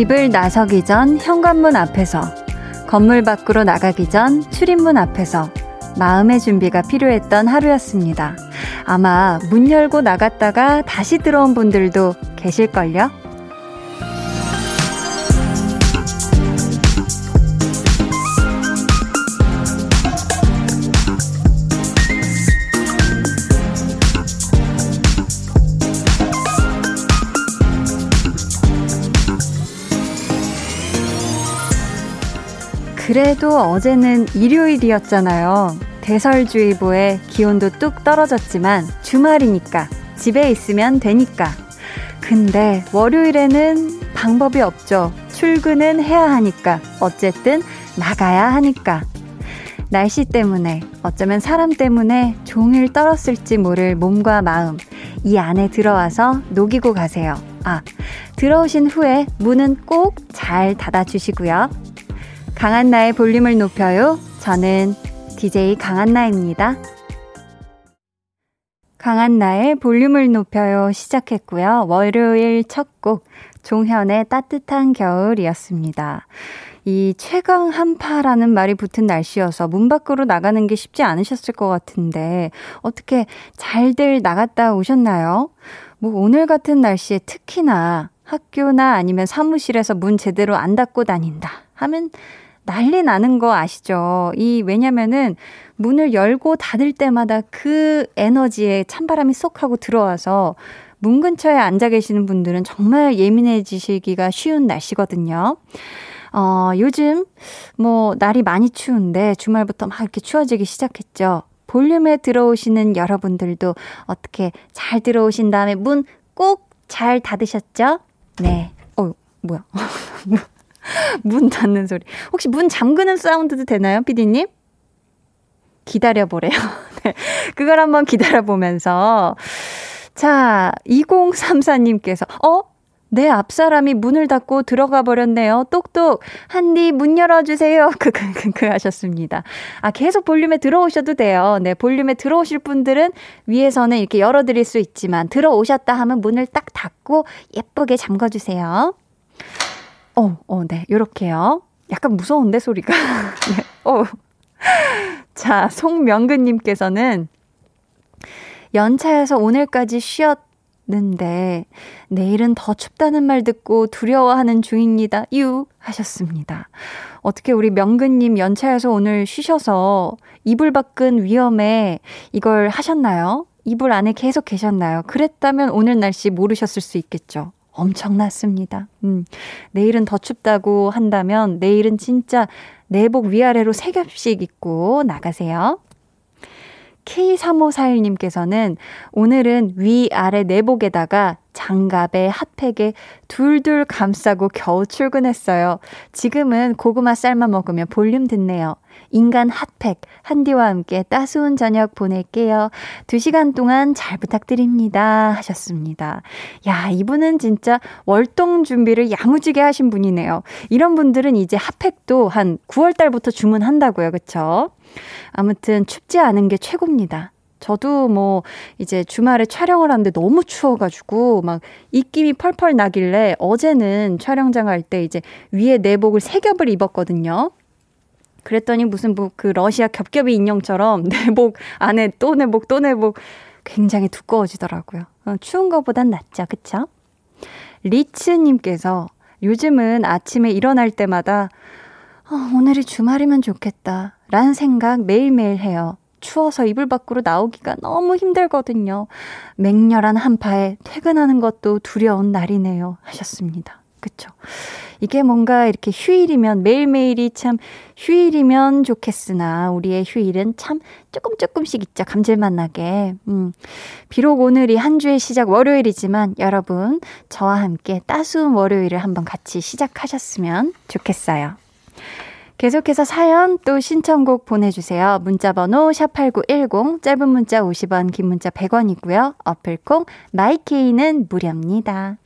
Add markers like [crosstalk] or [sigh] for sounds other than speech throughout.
집을 나서기 전 현관문 앞에서, 건물 밖으로 나가기 전 출입문 앞에서 마음의 준비가 필요했던 하루였습니다. 아마 문 열고 나갔다가 다시 들어온 분들도 계실걸요? 그래도 어제는 일요일이었잖아요. 대설주의보에 기온도 뚝 떨어졌지만 주말이니까 집에 있으면 되니까. 근데 월요일에는 방법이 없죠. 출근은 해야 하니까. 어쨌든 나가야 하니까. 날씨 때문에, 어쩌면 사람 때문에 종일 떨었을지 모를 몸과 마음. 이 안에 들어와서 녹이고 가세요. 아, 들어오신 후에 문은 꼭 잘 닫아주시고요. 강한나의 볼륨을 높여요. 저는 DJ 강한나입니다. 강한나의 볼륨을 높여요 시작했고요. 월요일 첫 곡 종현의 따뜻한 겨울이었습니다. 이 최강 한파라는 말이 붙은 날씨여서 문 밖으로 나가는 게 쉽지 않으셨을 것 같은데 어떻게 잘들 나갔다 오셨나요? 뭐 오늘 같은 날씨에 특히나 학교나 아니면 사무실에서 문 제대로 안 닫고 다닌다 하면 난리 나는 거 아시죠? 이, 왜냐면은 문을 열고 닫을 때마다 그 에너지에 찬바람이 쏙 하고 들어와서 문 근처에 앉아 계시는 분들은 정말 예민해지시기가 쉬운 날씨거든요. 어, 요즘 뭐 날이 많이 추운데 주말부터 막 이렇게 추워지기 시작했죠. 볼륨에 들어오시는 여러분들도 어떻게 잘 들어오신 다음에 문 꼭 잘 닫으셨죠? 네. 어, 뭐야. [laughs] [laughs] 문 닫는 소리. 혹시 문 잠그는 사운드도 되나요, 피디님? 기다려보래요. [laughs] 네. 그걸 한번 기다려보면서. 자, 2034님께서, 어? 내 앞사람이 문을 닫고 들어가 버렸네요. 똑똑. 한디 문 열어주세요. 크크크크 [laughs] 하셨습니다. 아, 계속 볼륨에 들어오셔도 돼요. 네, 볼륨에 들어오실 분들은 위에서는 이렇게 열어드릴 수 있지만 들어오셨다 하면 문을 딱 닫고 예쁘게 잠궈주세요. 어, 어, 네, 요렇게요. 약간 무서운데, 소리가. [laughs] 네, 어. 자, 송명근 님께서는 연차여서 오늘까지 쉬었는데, 내일은 더 춥다는 말 듣고 두려워하는 중입니다. 유! 하셨습니다. 어떻게 우리 명근 님 연차여서 오늘 쉬셔서 이불 밖은 위험해 이걸 하셨나요? 이불 안에 계속 계셨나요? 그랬다면 오늘 날씨 모르셨을 수 있겠죠. 엄청났습니다. 음, 내일은 더 춥다고 한다면 내일은 진짜 내복 위아래로 세 겹씩 입고 나가세요. K3541님께서는 오늘은 위아래 내복에다가 장갑에 핫팩에 둘둘 감싸고 겨우 출근했어요. 지금은 고구마 삶아 먹으며 볼륨 듣네요. 인간 핫팩 한디와 함께 따스운 저녁 보낼게요. 두 시간 동안 잘 부탁드립니다. 하셨습니다. 야, 이분은 진짜 월동 준비를 야무지게 하신 분이네요. 이런 분들은 이제 핫팩도 한 9월 달부터 주문한다고요. 그쵸? 아무튼 춥지 않은 게 최고입니다. 저도 뭐 이제 주말에 촬영을 하는데 너무 추워가지고 막 입김이 펄펄 나길래 어제는 촬영장 갈 때 이제 위에 내복을 세 겹을 입었거든요. 그랬더니 무슨 뭐 그 러시아 겹겹이 인형처럼 [laughs] 내복 안에 또 내복 또 내복 굉장히 두꺼워지더라고요. 어, 추운 것보단 낫죠, 그쵸? 리츠님께서 요즘은 아침에 일어날 때마다 어, 오늘이 주말이면 좋겠다 라는 생각 매일매일 해요. 추워서 이불 밖으로 나오기가 너무 힘들거든요. 맹렬한 한파에 퇴근하는 것도 두려운 날이네요. 하셨습니다. 그쵸? 이게 뭔가 이렇게 휴일이면 매일매일이 참 휴일이면 좋겠으나 우리의 휴일은 참 조금 조금씩 있죠. 감질맛 나게. 음. 비록 오늘이 한 주의 시작 월요일이지만 여러분 저와 함께 따스운 월요일을 한번 같이 시작하셨으면 좋겠어요. 계속해서 사연 또 신청곡 보내주세요. 문자번호 샵8910 짧은 문자 50원 긴 문자 100원이고요. 어플콩 마이케이는 무료입니다.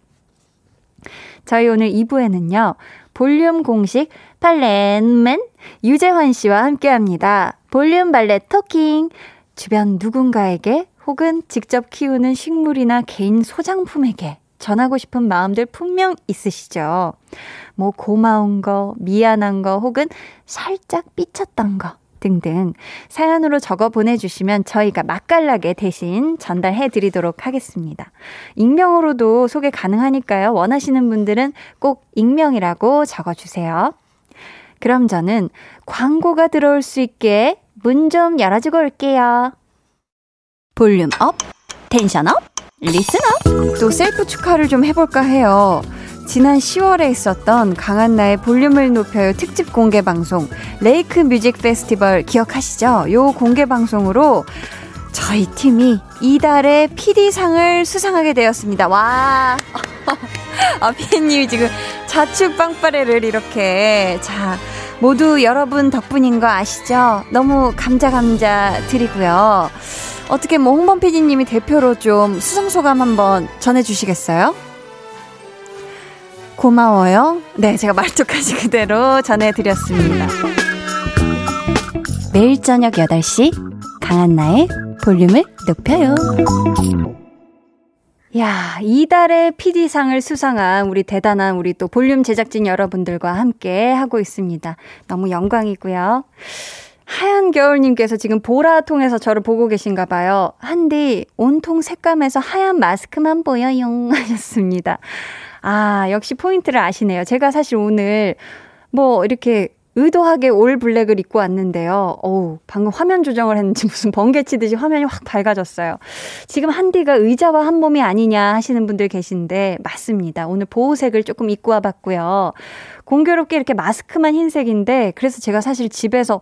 저희 오늘 2부에는요, 볼륨 공식 발렌맨 유재환 씨와 함께 합니다. 볼륨 발레 토킹. 주변 누군가에게 혹은 직접 키우는 식물이나 개인 소장품에게 전하고 싶은 마음들 분명 있으시죠? 뭐 고마운 거, 미안한 거, 혹은 살짝 삐쳤던 거. 등등 사연으로 적어 보내주시면 저희가 맛깔나게 대신 전달해 드리도록 하겠습니다. 익명으로도 소개 가능하니까요. 원하시는 분들은 꼭 익명이라고 적어주세요. 그럼 저는 광고가 들어올 수 있게 문 좀 열어주고 올게요. Volume up, tension up, listen up. 또 셀프 축하를 좀 해볼까 해요. 지난 10월에 있었던 강한나의 볼륨을 높여요 특집 공개 방송 레이크 뮤직 페스티벌 기억하시죠? 요 공개 방송으로 저희 팀이 이달의 PD상을 수상하게 되었습니다. 와. [laughs] 아, 피디님이 지금 자축 빵빠레를 이렇게. 자, 모두 여러분 덕분인 거 아시죠? 너무 감자 감자 드리고요. 어떻게 뭐 홍범 PD님이 대표로 좀 수상 소감 한번 전해주시겠어요? 고마워요. 네, 제가 말뚝하지 그대로 전해드렸습니다. 매일 저녁 8시 강한나의 볼륨을 높여요. 야, 이달의 PD상을 수상한 우리 대단한 우리 또 볼륨 제작진 여러분들과 함께 하고 있습니다. 너무 영광이고요. 하얀 겨울님께서 지금 보라 통해서 저를 보고 계신가 봐요. 한디, 온통 색감에서 하얀 마스크만 보여요. [laughs] 하셨습니다. 아, 역시 포인트를 아시네요. 제가 사실 오늘 뭐 이렇게 의도하게 올 블랙을 입고 왔는데요. 어우, 방금 화면 조정을 했는지 [laughs] 무슨 번개 치듯이 화면이 확 밝아졌어요. 지금 한디가 의자와 한 몸이 아니냐 하시는 분들 계신데, 맞습니다. 오늘 보호색을 조금 입고 와봤고요. 공교롭게 이렇게 마스크만 흰색인데 그래서 제가 사실 집에서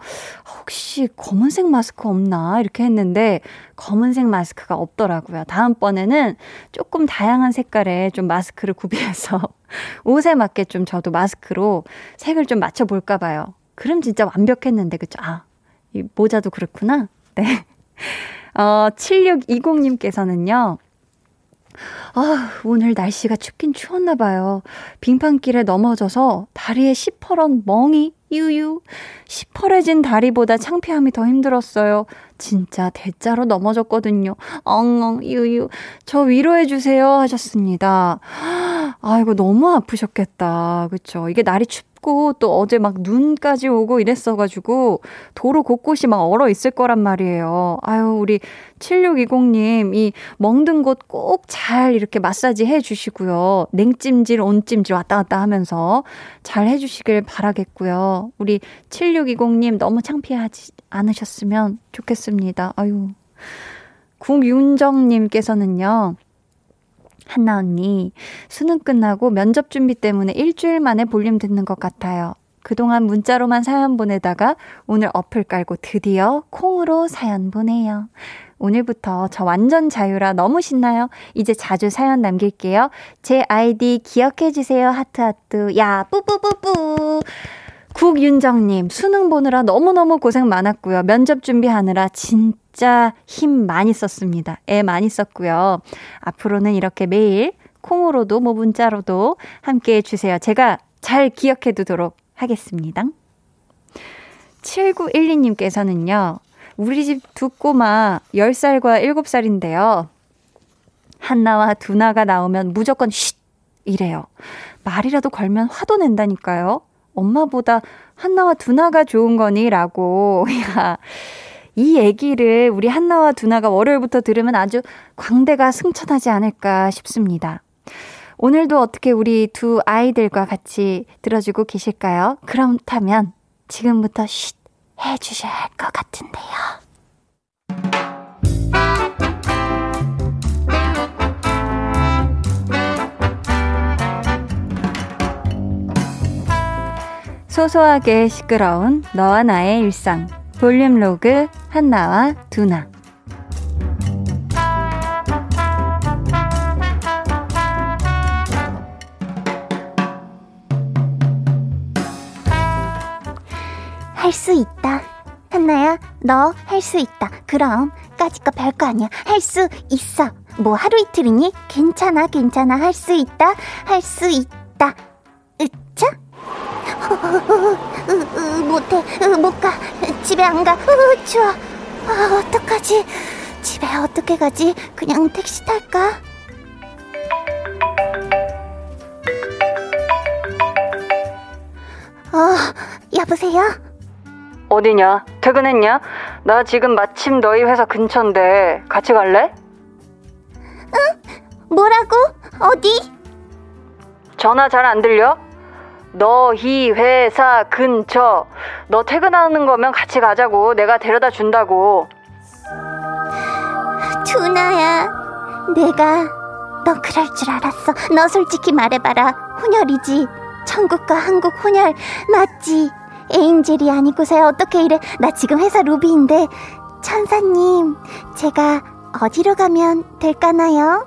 혹시 검은색 마스크 없나 이렇게 했는데 검은색 마스크가 없더라고요. 다음번에는 조금 다양한 색깔의 좀 마스크를 구비해서 [laughs] 옷에 맞게 좀 저도 마스크로 색을 좀 맞춰 볼까 봐요. 그럼 진짜 완벽했는데 그죠? 아, 이 모자도 그렇구나. 네. [laughs] 어, 7620님께서는요. 아, 오늘 날씨가 춥긴 추웠나 봐요. 빙판길에 넘어져서 다리에 시퍼런 멍이 유유. 시퍼레진 다리보다 창피함이 더 힘들었어요. 진짜 대자로 넘어졌거든요. 엉엉 유유. 저 위로해 주세요 하셨습니다. 아이고 너무 아프셨겠다. 그쵸? 이게 날이 춥 춥고 또 어제 막 눈까지 오고 이랬어가지고 도로 곳곳이 막 얼어 있을 거란 말이에요. 아유, 우리 7620님, 이 멍든 곳 꼭 잘 이렇게 마사지 해 주시고요. 냉찜질, 온찜질 왔다 갔다 하면서 잘 해주시길 바라겠고요. 우리 7620님 너무 창피하지 않으셨으면 좋겠습니다. 아유. 국윤정님께서는요. 한나 언니, 수능 끝나고 면접 준비 때문에 일주일 만에 볼륨 듣는 것 같아요. 그동안 문자로만 사연 보내다가 오늘 어플 깔고 드디어 콩으로 사연 보내요. 오늘부터 저 완전 자유라 너무 신나요. 이제 자주 사연 남길게요. 제 아이디 기억해주세요. 하트하트. 야, 뿌뿌뿌뿌. 국윤정님, 수능 보느라 너무너무 고생 많았고요. 면접 준비하느라 진짜 힘 많이 썼습니다. 애 많이 썼고요. 앞으로는 이렇게 매일 콩으로도 뭐 문자로도 함께 해주세요. 제가 잘 기억해 두도록 하겠습니다. 7912님께서는요, 우리 집 두 꼬마 10살과 7살인데요. 한나와 두나가 나오면 무조건 쉿! 이래요. 말이라도 걸면 화도 낸다니까요. 엄마보다 한나와 두나가 좋은 거니? 라고. [laughs] 야. 이 얘기를 우리 한나와 두나가 월요일부터 들으면 아주 광대가 승천하지 않을까 싶습니다. 오늘도 어떻게 우리 두 아이들과 같이 들어주고 계실까요? 그렇다면 지금부터 쉿 해주셔야 할 것 같은데요. 소소하게 시끄러운 너와 나의 일상 볼륨 로그 한나와 두나 할 수 있다. 한나야, 너 할 수 있다. 그럼 까짓 거 별거 아니야. 할 수 있어. 뭐 하루 이틀이니? 괜찮아, 괜찮아. 할 수 있다. 할 수. 있다. 으차? 못해, 으, 못 가. 집에 안 가. 으, 추워. 아, 어떡하지? 집에 어떻게 가지? 그냥 택시 탈까? 어, 여보세요? 어디냐? 퇴근했냐? 나 지금 마침 너희 회사 근처인데 같이 갈래? 응? 뭐라고? 어디? 전화 잘 안 들려? 너희 회사 근처. 너 퇴근하는 거면 같이 가자고. 내가 데려다 준다고. 준아야, 내가 너 그럴 줄 알았어. 너 솔직히 말해봐라. 혼혈이지. 천국과 한국 혼혈 맞지? 에인젤이 아니고서야 어떻게 이래? 나 지금 회사 루비인데 천사님, 제가 어디로 가면 될까나요?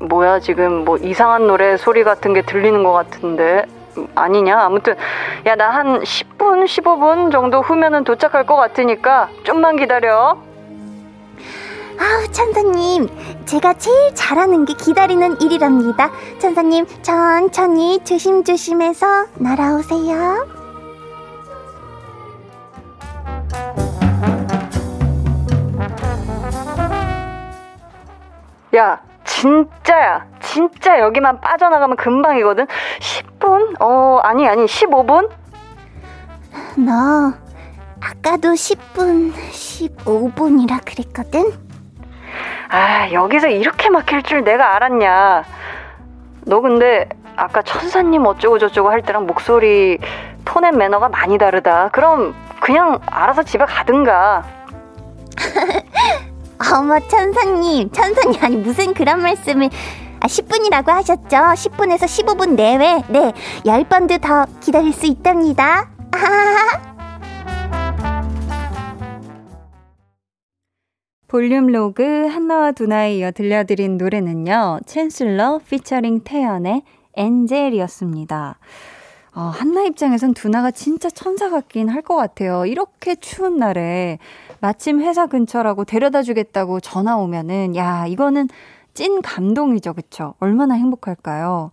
뭐야 지금 뭐 이상한 노래 소리 같은 게 들리는 것 같은데 아니냐? 아무튼 야 나 한 10분 15분 정도 후면은 도착할 것 같으니까 좀만 기다려. 아우 천사님 제가 제일 잘하는 게 기다리는 일이랍니다. 천사님 천천히 조심조심해서 날아오세요. 야 진짜야. 진짜 여기만 빠져나가면 금방이거든. 10분? 어, 아니, 아니, 15분? 너, 아까도 10분, 15분이라 그랬거든? 아, 여기서 이렇게 막힐 줄 내가 알았냐. 너 근데 아까 천사님 어쩌고저쩌고 할 때랑 목소리, tone and manner가 많이 다르다. 그럼 그냥 알아서 집에 가든가. [laughs] 어머 천사님. 천사님 아니 무슨 그런 말씀을. 아 10분이라고 하셨죠? 10분에서 15분 내외? 네. 10번도 더 기다릴 수 있답니다. [laughs] 볼륨 로그 한나와 두나에 이어 들려드린 노래는요 챈슬러 피처링 태연의 엔젤이었습니다. 어, 한나 입장에선 두나가 진짜 천사 같긴 할 것 같아요. 이렇게 추운 날에 마침 회사 근처라고 데려다 주겠다고 전화 오면은, 야, 이거는 찐 감동이죠. 그쵸? 얼마나 행복할까요?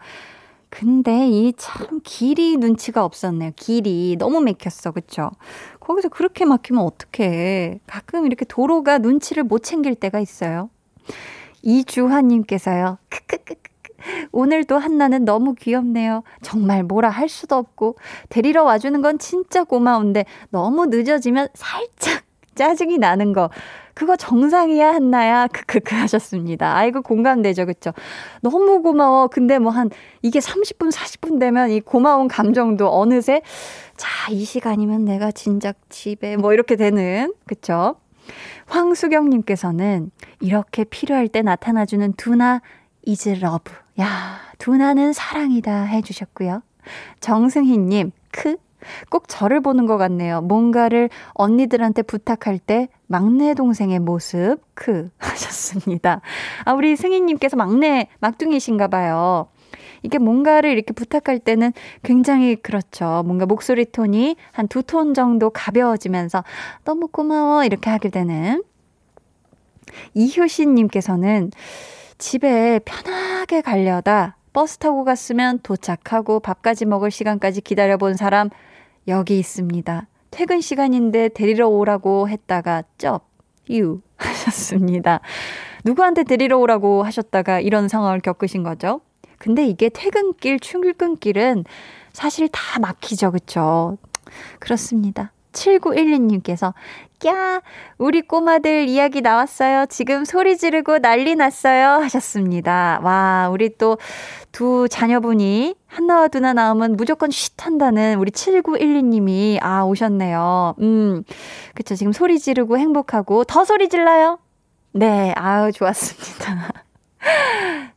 근데 이 참 길이 눈치가 없었네요. 길이 너무 막혔어. 그쵸? 거기서 그렇게 막히면 어떡해. 가끔 이렇게 도로가 눈치를 못 챙길 때가 있어요. 이주환님께서요. 오늘도 한나는 너무 귀엽네요. 정말 뭐라 할 수도 없고 데리러 와주는 건 진짜 고마운데 너무 늦어지면 살짝 짜증이 나는 거. 그거 정상이야, 한나야. 크크크 하셨습니다. 아이고, 공감되죠. 그쵸? 너무 고마워. 근데 뭐 한, 이게 30분, 40분 되면 이 고마운 감정도 어느새, 자, 이 시간이면 내가 진작 집에 뭐 이렇게 되는, 그쵸? 황수경님께서는 이렇게 필요할 때 나타나주는 두나 is love. 야, 두나는 사랑이다 해주셨고요. 정승희님, 크? 꼭 저를 보는 것 같네요. 뭔가를 언니들한테 부탁할 때 막내 동생의 모습, 크. [laughs] 하셨습니다. 아, 우리 승희님께서 막내, 막둥이신가 봐요. 이게 뭔가를 이렇게 부탁할 때는 굉장히 그렇죠. 뭔가 목소리 톤이 한 두 톤 정도 가벼워지면서 너무 고마워 이렇게 하게 되는 이효신님께서는 집에 편하게 가려다 버스 타고 갔으면 도착하고 밥까지 먹을 시간까지 기다려본 사람 여기 있습니다. 퇴근 시간인데 데리러 오라고 했다가 쩝, 유 [laughs] 하셨습니다. 누구한테 데리러 오라고 하셨다가 이런 상황을 겪으신 거죠? 근데 이게 퇴근길, 출근길은 사실 다 막히죠, 그쵸? 그렇습니다. 7912님께서 꺄, 우리 꼬마들 이야기 나왔어요. 지금 소리 지르고 난리 났어요. 하셨습니다. 와, 우리 또 두 자녀분이 하나와 두나 나오면 무조건 쉿 한다는 우리 7912님이 아, 오셨네요. 음, 그쵸. 지금 소리 지르고 행복하고 더 소리 질러요? 네, 아우, 좋았습니다.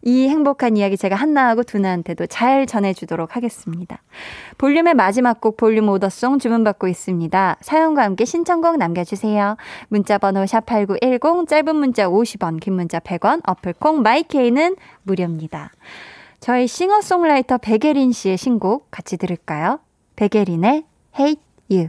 이 행복한 이야기 제가 한나하고 두나한테도 잘 전해주도록 하겠습니다. 볼륨의 마지막 곡 볼륨 오더송 주문받고 있습니다. 사연과 함께 신청곡 남겨주세요. 문자번호 샵8910 짧은 문자 50원 긴 문자 100원 어플콩 마이케이는 무료입니다. 저희 싱어송라이터 백예린 씨의 신곡 같이 들을까요? 백예린의 Hate You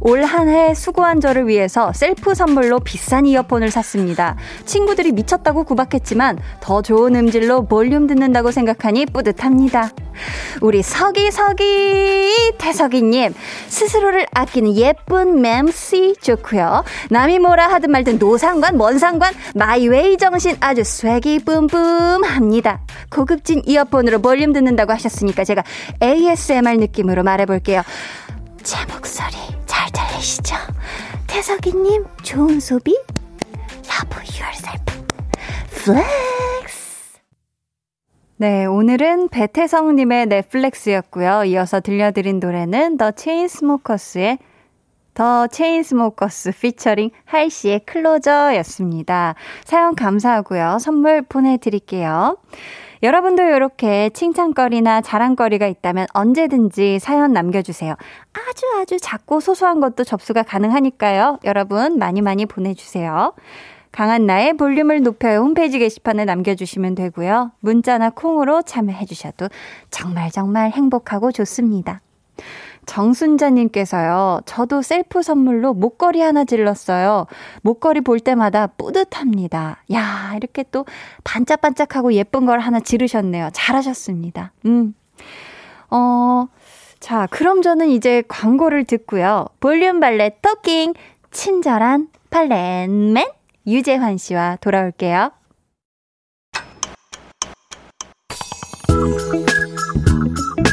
올 한 해 수고한 저를 위해서 셀프 선물로 비싼 이어폰을 샀습니다. 친구들이 미쳤다고 구박했지만 더 좋은 음질로 볼륨 듣는다고 생각하니 뿌듯합니다. 우리 서기 서기 태석이님 스스로를 아끼는 예쁜 맴씨 좋고요. 남이 뭐라 하든 말든 노상관 뭔 상관 my way 정신 아주 swag이 뿜뿜합니다. 고급진 이어폰으로 볼륨 듣는다고 하셨으니까 제가 ASMR 느낌으로 말해볼게요. 제 목소리 잘 들리시죠? 태석이님 좋은 소비 Love yourself flex 네, 오늘은 배태성님의 Netflex였고요. 이어서 들려드린 노래는 The Chainsmokers의 The Chainsmokers featuring Halsey의 Closer였습니다. 사연 감사하고요. 선물 보내드릴게요. 여러분도 이렇게 칭찬거리나 자랑거리가 있다면 언제든지 사연 남겨주세요. 아주 아주 작고 소소한 것도 접수가 가능하니까요. 여러분 많이 많이 보내주세요. 강한 나의 볼륨을 높여요 홈페이지 게시판에 남겨주시면 되고요. 문자나 콩으로 참여해 주셔도 정말 정말 행복하고 좋습니다. 정순자님께서요, 저도 셀프 선물로 목걸이 하나 질렀어요. 목걸이 볼 때마다 뿌듯합니다. 야, 이렇게 또 반짝반짝하고 예쁜 걸 하나 지르셨네요. 잘하셨습니다. 음. 어, 자, 그럼 저는 이제 광고를 듣고요. 볼륨 발레 토킹, 친절한 발렌맨 유재환 씨와 돌아올게요.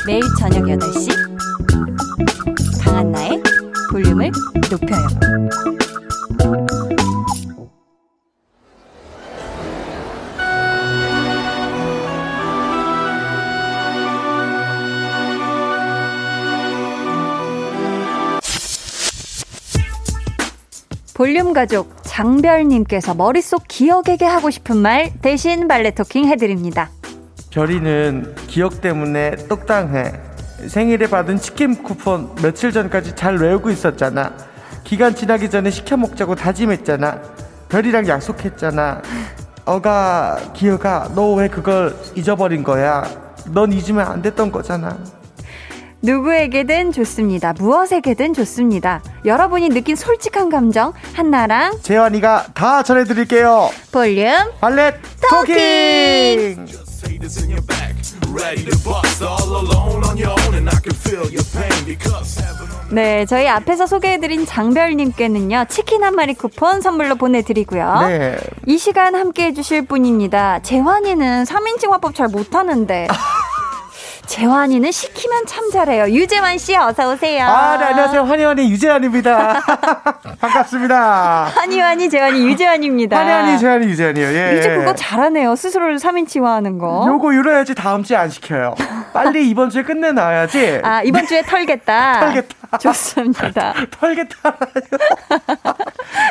매일 저녁 8시 강한나의 볼륨을 높여요. 볼륨 가족 장별님께서 머릿속 기억에게 하고 싶은 말 대신 발레 토킹 해드립니다. 별이는 기억 때문에 똑당해. 생일에 받은 치킨 쿠폰 며칠 전까지 잘 외우고 있었잖아. 기간 지나기 전에 시켜 먹자고 다짐했잖아. 별이랑 약속했잖아. 어가 기어가 너 왜 그걸 잊어버린 거야? 넌 잊으면 안 됐던 거잖아. 누구에게든 좋습니다. 무엇에게든 좋습니다. 여러분이 느낀 솔직한 감정 한나랑 재환이가 다 전해드릴게요. 볼륨 발렛 토킹. 네, 저희 앞에서 소개해드린 장별님께는요, 치킨 한 마리 쿠폰 선물로 보내드리고요. 네. 이 시간 함께 해주실 분입니다. 재환이는 3인칭 화법 잘 못하는데. [laughs] 재환이는 시키면 참 잘해요. 유재환 씨 어서 오세요. 아, 네, 안녕하세요. 환희환희 유재환입니다. [laughs] 반갑습니다. 환희환희 재환이 유재환입니다. 환희환희 재환이 유재환이요. 예. 이제 그거 잘하네요. 스스로를 3인칭화 하는 거. 요거 이뤄야지 다음 주에 안 시켜요. 빨리 이번 주에 끝내놔야지. 아, 이번 주에 털겠다. [laughs] 털겠다. 좋습니다. [laughs] 털겠다.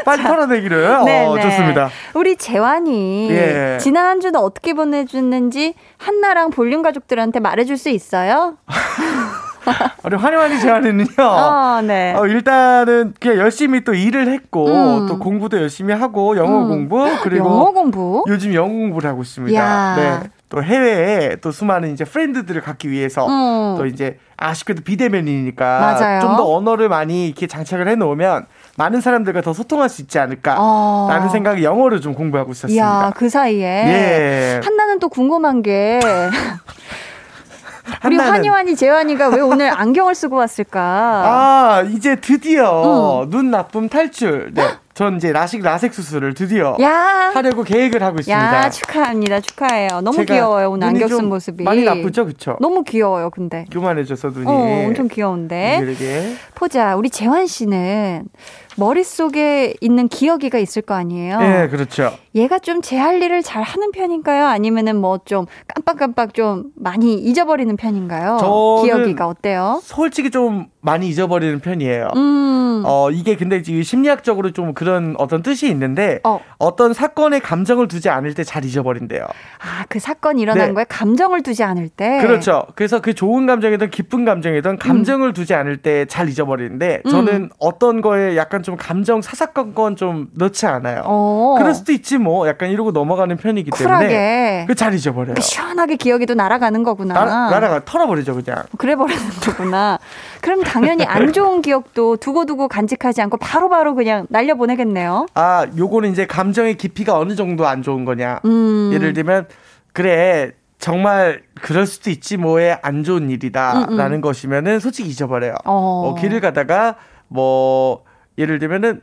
빨리 털어내기를. 네, 어, 네. 좋습니다. 우리 재환이 예. 지난 한 주도 어떻게 보내줬는지 한나랑 볼륨 가족들한테 말해줄 수 있어요? 우리 환희환희 재환이는요. 어, 네. 어, 일단은 그냥 열심히 또 일을 했고 음. 또 공부도 열심히 하고 영어 음. 공부 그리고 영어 공부? 요즘 영어 공부를 하고 있습니다. 야. 네. 또 해외에 또 수많은 이제 프렌드들을 갖기 위해서 음. 또 이제 아쉽게도 비대면이니까. 좀 더 언어를 많이 이렇게 장착을 해 놓으면 많은 사람들과 더 소통할 수 있지 않을까라는 어. 생각에 영어를 좀 공부하고 있었습니다. 이야, 그 사이에. 예. 한나는 또 궁금한 게. [laughs] 우리 환희환이 재환이가 왜 오늘 안경을 쓰고 왔을까? 아, 이제 드디어 음. 눈 나쁨 탈출. 네. 전 이제 라식 라섹 수술을 드디어 야, 하려고 계획을 하고 있습니다. 야, 축하합니다. 축하해요. 너무 귀여워요. 오늘 안경 쓴좀 모습이. 많이 나쁘죠, 그쵸? 너무 귀여워요, 근데. 교만해져서 눈이. 어, 엄청 귀여운데. 이렇게. 보자. 우리 재환 씨는 머릿속에 있는 기억이가 있을 거 아니에요? 예, 그렇죠. 얘가 좀 제 할 일을 잘 하는 편인가요? 아니면은 뭐 좀 깜빡깜빡 좀 많이 잊어버리는 편인가요? 기억이가 어때요? 솔직히 좀 많이 잊어버리는 편이에요. 음. 음. 어, 이게 근데 지금 심리학적으로 좀 그런 어떤 뜻이 있는데 어. 떤 사건에 감정을 두지 않을 때 잘 잊어버린대요. 아, 그 사건이 일어난 네. 거에 감정을 두지 않을 때? 그렇죠. 그래서 그 좋은 감정이든 기쁜 감정이든 감정을 음. 두지 않을 때 잘 잊어버리는데 저는 음. 어떤 거에 약간 좀 감정 사사건건 좀 넣지 않아요. 오. 어. 그럴 수도 있지 뭐 약간 이러고 넘어가는 편이기 쿨하게. 때문에 그 잘 잊어버려요. 그 시원하게 기억이 또 날아가는 거구나. 나, 날 아가 털어버리죠 그냥. 그래 버리는 거구나. 그럼 당연히 안 [laughs] 좋은 기억도 두고두고 간직하지 않고 바로바로 바로 그냥 날려보내겠네요. 아, 요거는 이제 감정의 깊이가 어느 정도 안 좋은 거냐. 음. 예를 들면, 그래, 정말 그럴 수도 있지 뭐에 안 좋은 일이다라는 음, 음. 것이면은 솔직히 잊어버려요. 어. 뭐 길을 가다가 뭐 예를 들면은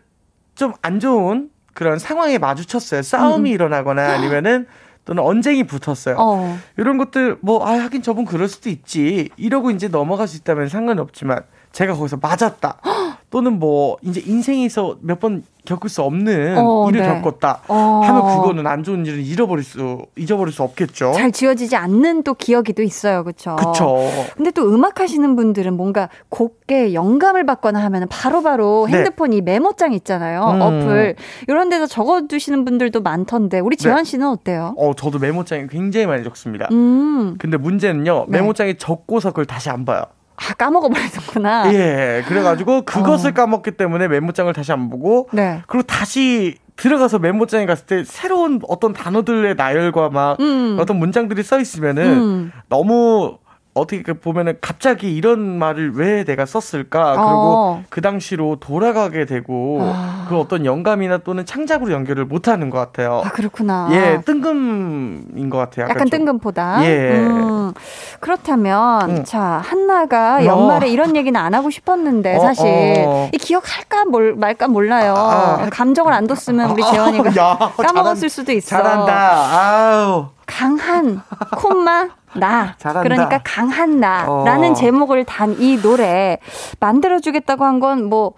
좀 안 좋은 그런 상황에 마주쳤어요. 싸움이 음. 일어나거나 아니면은 또는 언쟁이 붙었어요. 어. 이런 것들 뭐 아 하긴 저분 그럴 수도 있지 이러고 이제 넘어갈 수 있다면 상관 없지만 제가 거기서 맞았다. [gasps] 또는 뭐 이제 인생에서 몇 번 겪을 수 없는 어, 일을 네. 겪었다 어. 하면 그거는 안 좋은 일은 잃어버릴 수 잊어버릴 수 없겠죠. 잘 지워지지 않는 또 기억이 또 있어요, 그렇죠. 그렇죠. 근데 또 음악 하시는 분들은 뭔가 곡에 영감을 받거나 하면 바로바로 네. 핸드폰이 메모장 있잖아요, 음. 어플 이런 데서 적어두시는 분들도 많던데 우리 네. 재환 씨는 어때요? 어, 저도 메모장에 굉장히 많이 적습니다. 음. 근데 문제는요, 네. 메모장에 적고서 그걸 다시 안 봐요. 아, 까먹어버리는구나. 예. 그래가지고 그것을 어. 까먹기 때문에 메모장을 다시 안 보고, 네. 그리고 다시 들어가서 메모장에 갔을 때 새로운 어떤 단어들의 나열과 막 음. 어떤 문장들이 써 있으면은 음. 너무 어떻게 그 보면은 갑자기 이런 말을 왜 내가 썼을까 그리고 어. 그 당시로 돌아가게 되고 아. 그 어떤 영감이나 또는 창작으로 연결을 못하는 것 같아요. 아 그렇구나. 예, 뜬금인 것 같아요. 약간, 약간 뜬금보다. 예. 음. 그렇다면 음. 자 한나가 어. 연말에 이런 얘기는 안 하고 싶었는데 어, 사실 어. 이 기억할까 뭘 말까 몰라요. 아, 아. 감정을 안 뒀으면 우리 [laughs] 재원이가 까먹었을 수도 있어. 잘한다. 아우. 강한 콤마 나. 잘한다. 그러니까 강한 나라는 어. 제목을 단 이 노래 만들어주겠다고 한 건 뭐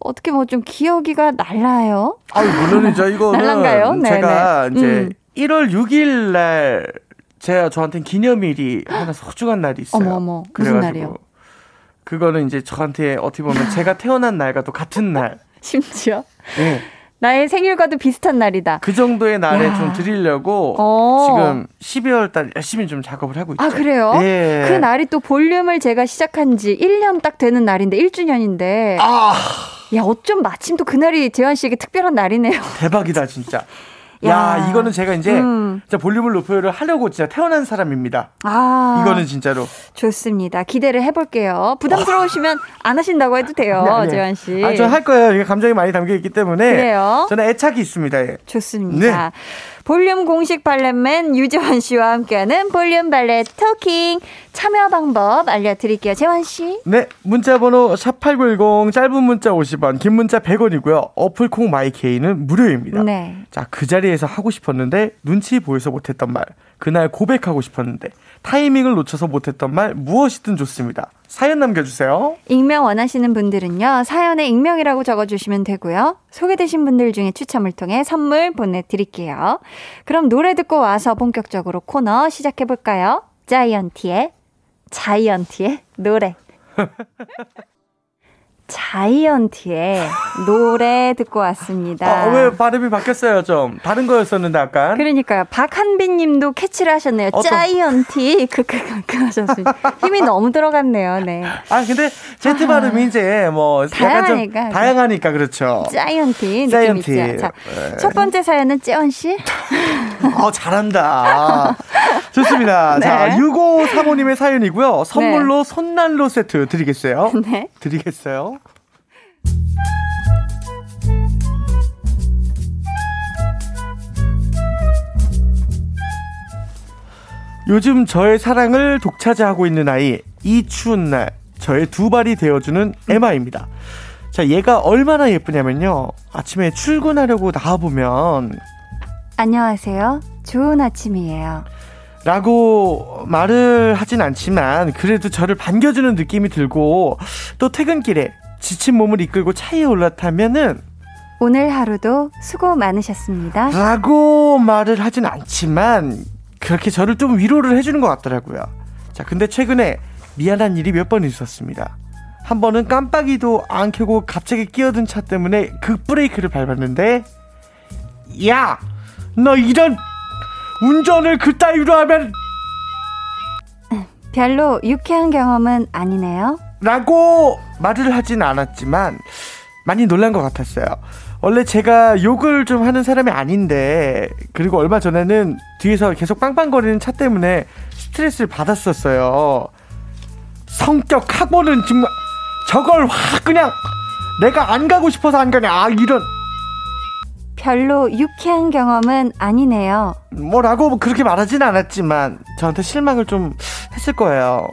어떻게 뭐 좀 기억이가 날라요? 아 물론이죠. [laughs] 이거는 날란가요? 네, 제가 네. 이제 음. 1월 6일 날 제가 저한테 기념일이 하나 소중한 날이 있어요. 어머 어머 무슨 날이요? 그거는 이제 저한테 어떻게 보면 제가 태어난 날과 또 같은 날. [laughs] 심지어? 네. 나의 생일과도 비슷한 날이다. 그 정도의 날에 야. 좀 드리려고 어. 지금 12월 달 열심히 좀 작업을 하고 있죠. 아, 그래요? 예. 그 날이 또 볼륨을 제가 시작한 지 1년 딱 되는 날인데 1주년인데. 아. 야, 어쩜 마침 또 그날이 재환 씨에게 특별한 날이네요. 대박이다, 진짜. 야, 야 이거는 제가 이제 음. 진짜 볼륨을 높여를 하려고 진짜 태어난 사람입니다. 아, 이거는 진짜로 좋습니다. 기대를 해볼게요. 부담스러우시면 [laughs] 안 하신다고 해도 돼요, 네, 네. 재환 씨. 아, 저는 할 거예요. 이게 감정이 많이 담겨 있기 때문에. 그래요. 저는 애착이 있습니다. 예. 좋습니다. 네. 볼륨 공식 발렛맨 유재환 씨와 함께하는 볼륨 발렛 토킹 참여 방법 알려드릴게요. 재환 씨. 네, 문자번호 샵 8910 짧은 문자 50원, 긴 문자 100원이고요. 어플 콩 마이케이는 무료입니다. 네. 자, 그 자리에서 하고 싶었는데 눈치 보여서 못했던 말, 그날 고백하고 싶었는데 타이밍을 놓쳐서 못했던 말 무엇이든 좋습니다. 사연 남겨주세요. 익명 원하시는 분들은요. 사연에 익명이라고 적어주시면 되고요. 소개되신 분들 중에 추첨을 통해 선물 보내드릴게요. 그럼 노래 듣고 와서 본격적으로 코너 시작해볼까요? 자이언티의 자이언티의 노래. [laughs] 자이언티의 노래 듣고 왔습니다. 아, 왜 발음이 바뀌었어요, 좀? 다른 거였었는데, 약간. 그러니까요. 박한빈 님도 캐치를 하셨네요. 어떤... 자이언티. 크크크크 하셨어요. 힘이 너무 들어갔네요, 네. 아, 근데 제트 발음이 이제 뭐. 다양하니까. 다양하니까, 그렇죠. 자이언티. 자이언티. 느낌 있죠. 자, 네. 첫 번째 사연은 째언씨. [laughs] 어, 잘한다. 좋습니다. [laughs] 네. 자, 6호 사모님의 사연이고요. 선물로 네. 손난로 세트 드리겠어요? [laughs] 네. 드리겠어요? 요즘 저의 사랑을 독차지하고 있는 아이 이 추운 날 저의 두 발이 되어주는 에마입니다. 자 얘가 얼마나 예쁘냐면요 아침에 출근하려고 나와보면 안녕하세요 좋은 아침이에요 라고 말을 하진 않지만 그래도 저를 반겨주는 느낌이 들고 또 퇴근길에 지친 몸을 이끌고 차에 올라타면은 오늘 하루도 수고 많으셨습니다. 라고 말을 하진 않지만 그렇게 저를 좀 위로를 해주는 것 같더라고요. 자, 근데 최근에 미안한 일이 몇 번 있었습니다. 한 번은 깜빡이도 안 켜고 갑자기 끼어든 차 때문에 극브레이크를 밟았는데 야! 너 이런 운전을 그따위로 하면 별로 유쾌한 경험은 아니네요. 라고 말을 하진 않았지만 많이 놀란 것 같았어요. 원래 제가 욕을 좀 하는 사람이 아닌데 그리고 얼마 전에는 뒤에서 계속 빵빵거리는 차 때문에 스트레스를 받았었어요. 성격 학원은 정말 저걸 확 그냥 내가 안 가고 싶어서 안 가냐 아 이런 별로 유쾌한 경험은 아니네요. 뭐라고 그렇게 말하진 않았지만 저한테 실망을 좀 했을 거예요.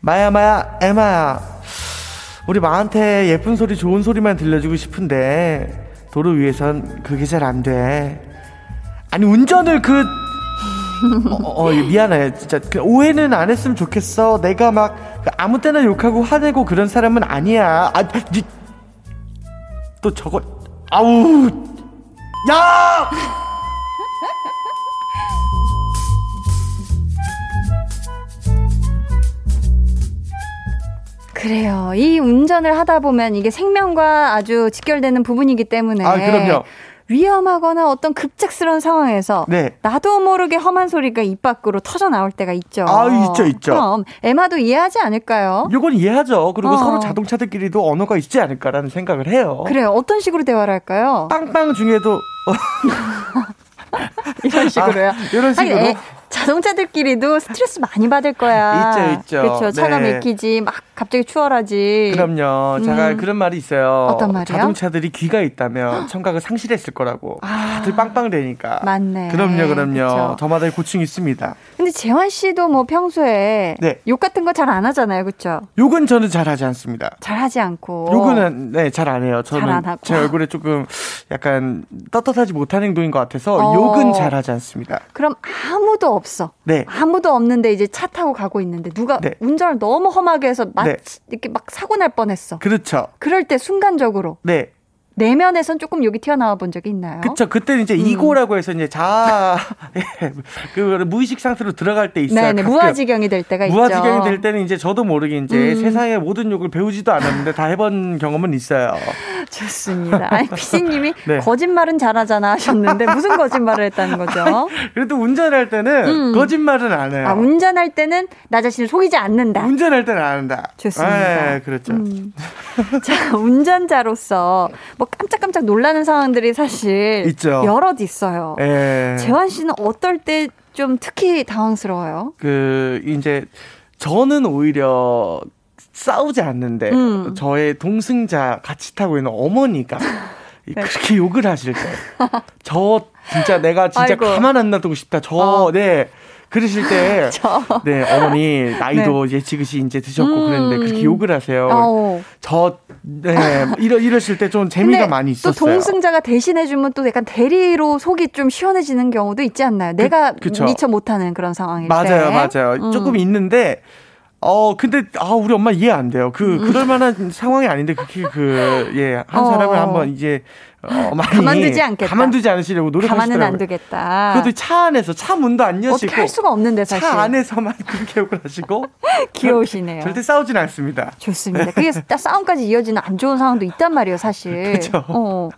마야 마야 에마야 우리 마한테 예쁜 소리 좋은 소리만 들려주고 싶은데 도로 위에선 그게 잘 안 돼. 아니 운전을 그 어, 어, 미안해 진짜 그 오해는 안 했으면 좋겠어. 내가 막 아무 때나 욕하고 화내고 그런 사람은 아니야. 아, 니, 또 저거 아우 야! 그래요. 이 운전을 하다 보면 이게 생명과 아주 직결되는 부분이기 때문에 아, 그럼요. 위험하거나 어떤 급작스러운 상황에서 네. 나도 모르게 험한 소리가 입 밖으로 터져 나올 때가 있죠. 아, 있죠, 있죠. 그럼 에마도 이해하지 않을까요? 요건 이해하죠. 그리고 어. 서로 자동차들끼리도 언어가 있지 않을까라는 생각을 해요. 그래요. 어떤 식으로 대화를 할까요? 빵빵 중에도 [laughs] 이런 식으로요. 아, 이런 식으로. 애- 자동차들끼리도 스트레스 많이 받을 거야. 있죠, 있죠. 그렇죠. 차가 네. 막히지, 막 갑자기 추월하지. 그럼요. 제가 음. 그런 말이 있어요. 어떤 말이요? 자동차들이 귀가 있다면 청각을 상실했을 거라고. 아. 다들 빵빵대니까. 맞네. 그럼요, 그럼요. 그쵸. 저마다의 고충이 있습니다. 근데 재환 씨도 뭐 평소에 네. 욕 같은 거 잘 안 하잖아요, 그렇죠? 욕은 저는 잘 하지 않습니다. 잘 하지 않고. 욕은 네, 잘 안 해요. 저는 잘안 하고. 제 얼굴에 조금 약간 떳떳하지 못한 행동인 것 같아서 어. 욕은 잘 하지 않습니다. 그럼 아무도 없어. 네. 아무도 없는데 이제 차 타고 가고 있는데 누가 네. 운전을 너무 험하게 해서 마치 네. 이렇게 막 사고 날 뻔했어. 그렇죠. 그럴 때 순간적으로 네. 내면에선 조금 욕이 튀어나와 본 적이 있나요? 그쵸. 그때는 음. 이제 이고라고 해서 이제 자, [laughs] 예, 그 무의식 상태로 들어갈 때 있어요. 가끔. 무아지경이 될 때가 있죠. 무아지경이 될 때는 이제 저도 모르게 이제 음. 세상의 모든 욕을 배우지도 않았는데 다 해본 경험은 있어요. [laughs] 좋습니다. 아니 피디님이 네. 거짓말은 잘하잖아 하셨는데 무슨 거짓말을 했다는 거죠? 그래도 운전할 때는 음. 거짓말은 안 해요. 아 운전할 때는 나 자신을 속이지 않는다. 운전할 때는 안 한다. 좋습니다. 예, 그렇죠. [laughs] 음. [laughs] 자, 운전자로서 뭐 깜짝깜짝 놀라는 상황들이 사실 있죠. 여럿 있어요. 예. 재환 씨는 어떨 때 좀 특히 당황스러워요? 그 이제 저는 오히려 싸우지 않는데 음. 저의 동승자 같이 타고 있는 어머니가 [laughs] 이 네. 그렇게 욕을 하실 때 저 진짜 내가 진짜 아이고. 가만 안 놔두고 싶다. 저 어. 네. 그러실 때, [laughs] 저. 네, 어머니, 나이도 이제 지그시 이제 드셨고 음. 그랬는데, 그렇게 욕을 하세요. 어. 저, 네, 이러, 이러실 때 좀 재미가 많이 또 있었어요. 동승자가 대신해 주면 또 약간 대리로 속이 좀 시원해지는 경우도 있지 않나요? 내가 그쵸. 미처 못하는 그런 상황일 때. 맞아요, 맞아요. 음. 조금 있는데, 어, 근데, 아, 우리 엄마 이해 안 돼요. 그, 음. 그럴 만한 상황이 아닌데, 그렇게 그, 예, 한 어. 사람을 한번 이제, 어, [laughs] 많이. 가만두지 않겠다. 가만두지 않으시려고 노력하시더라고요. 가만은 안 두겠다. 그것도 차 안에서, 차 문도 안 여시고. 어떻게 할 수가 없는데 사실. 차 안에서만 [laughs] 그렇게 욕을 하시고. [laughs] 귀여우시네요. 절대 싸우진 않습니다. 좋습니다. 그게 딱 싸움까지 이어지는 안 좋은 상황도 있단 말이에요, 사실. 그쵸. 어.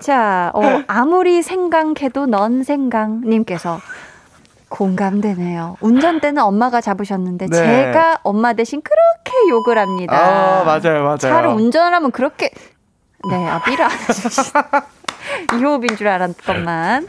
자, 어, 아무리 생각해도 넌 생각님께서 공감되네요. 운전대는 엄마가 잡으셨는데 네. 제가 엄마 대신 그렇게 욕을 합니다. 아, 맞아요, 맞아요. 차를 운전하면 그렇게 네, 아, 삐라. [laughs] 이호흡인 줄 알았건만.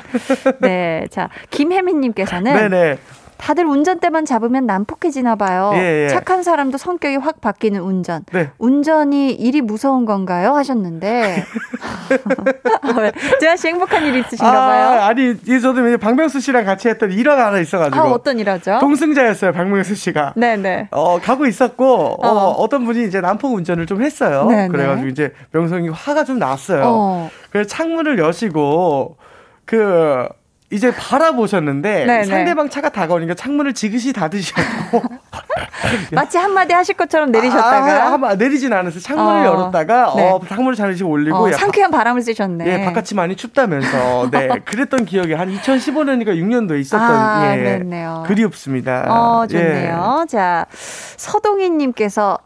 네, 자 김혜민님께서는 네네. 다들 운전대만 잡으면 난폭해지나 봐요. 예, 예. 착한 사람도 성격이 확 바뀌는 운전. 네. 운전이 일이 무서운 건가요? 하셨는데. [laughs] 왜? 재환 씨 행복한 일 있으신가 봐요. 아, 아니, 이 저도 박명수 씨랑 같이 했던 일화가 하나 있어가지고. 아, 어떤 일하죠? 동승자였어요, 박명수 씨가. 네네. 어, 가고 있었고, 어, 어. 어. 떤 분이 이제 난폭 운전을 좀 했어요. 네네. 그래가지고 이제 명성이 화가 좀 났어요. 어. 그래서 창문을 여시고, 그, 이제 바라보셨는데, 네네. 상대방 차가 다가오니까 창문을 지그시 닫으셨고, [laughs] 마치 한마디 하실 것처럼 내리셨다가. 아, 아, 아, 내리진 않았어요. 창문을 어. 열었다가, 네. 어, 창문을 잠시 올리고, 어, 야, 상쾌한 바람을 쐬셨네. 예, 바깥이 많이 춥다면서, 네, [laughs] 그랬던 기억이 한 2015년이니까 6년도에 있었던, 아, 예, 그랬네요. 그리웠습니다. 어, 예. 좋네요. 자, 서동희님께서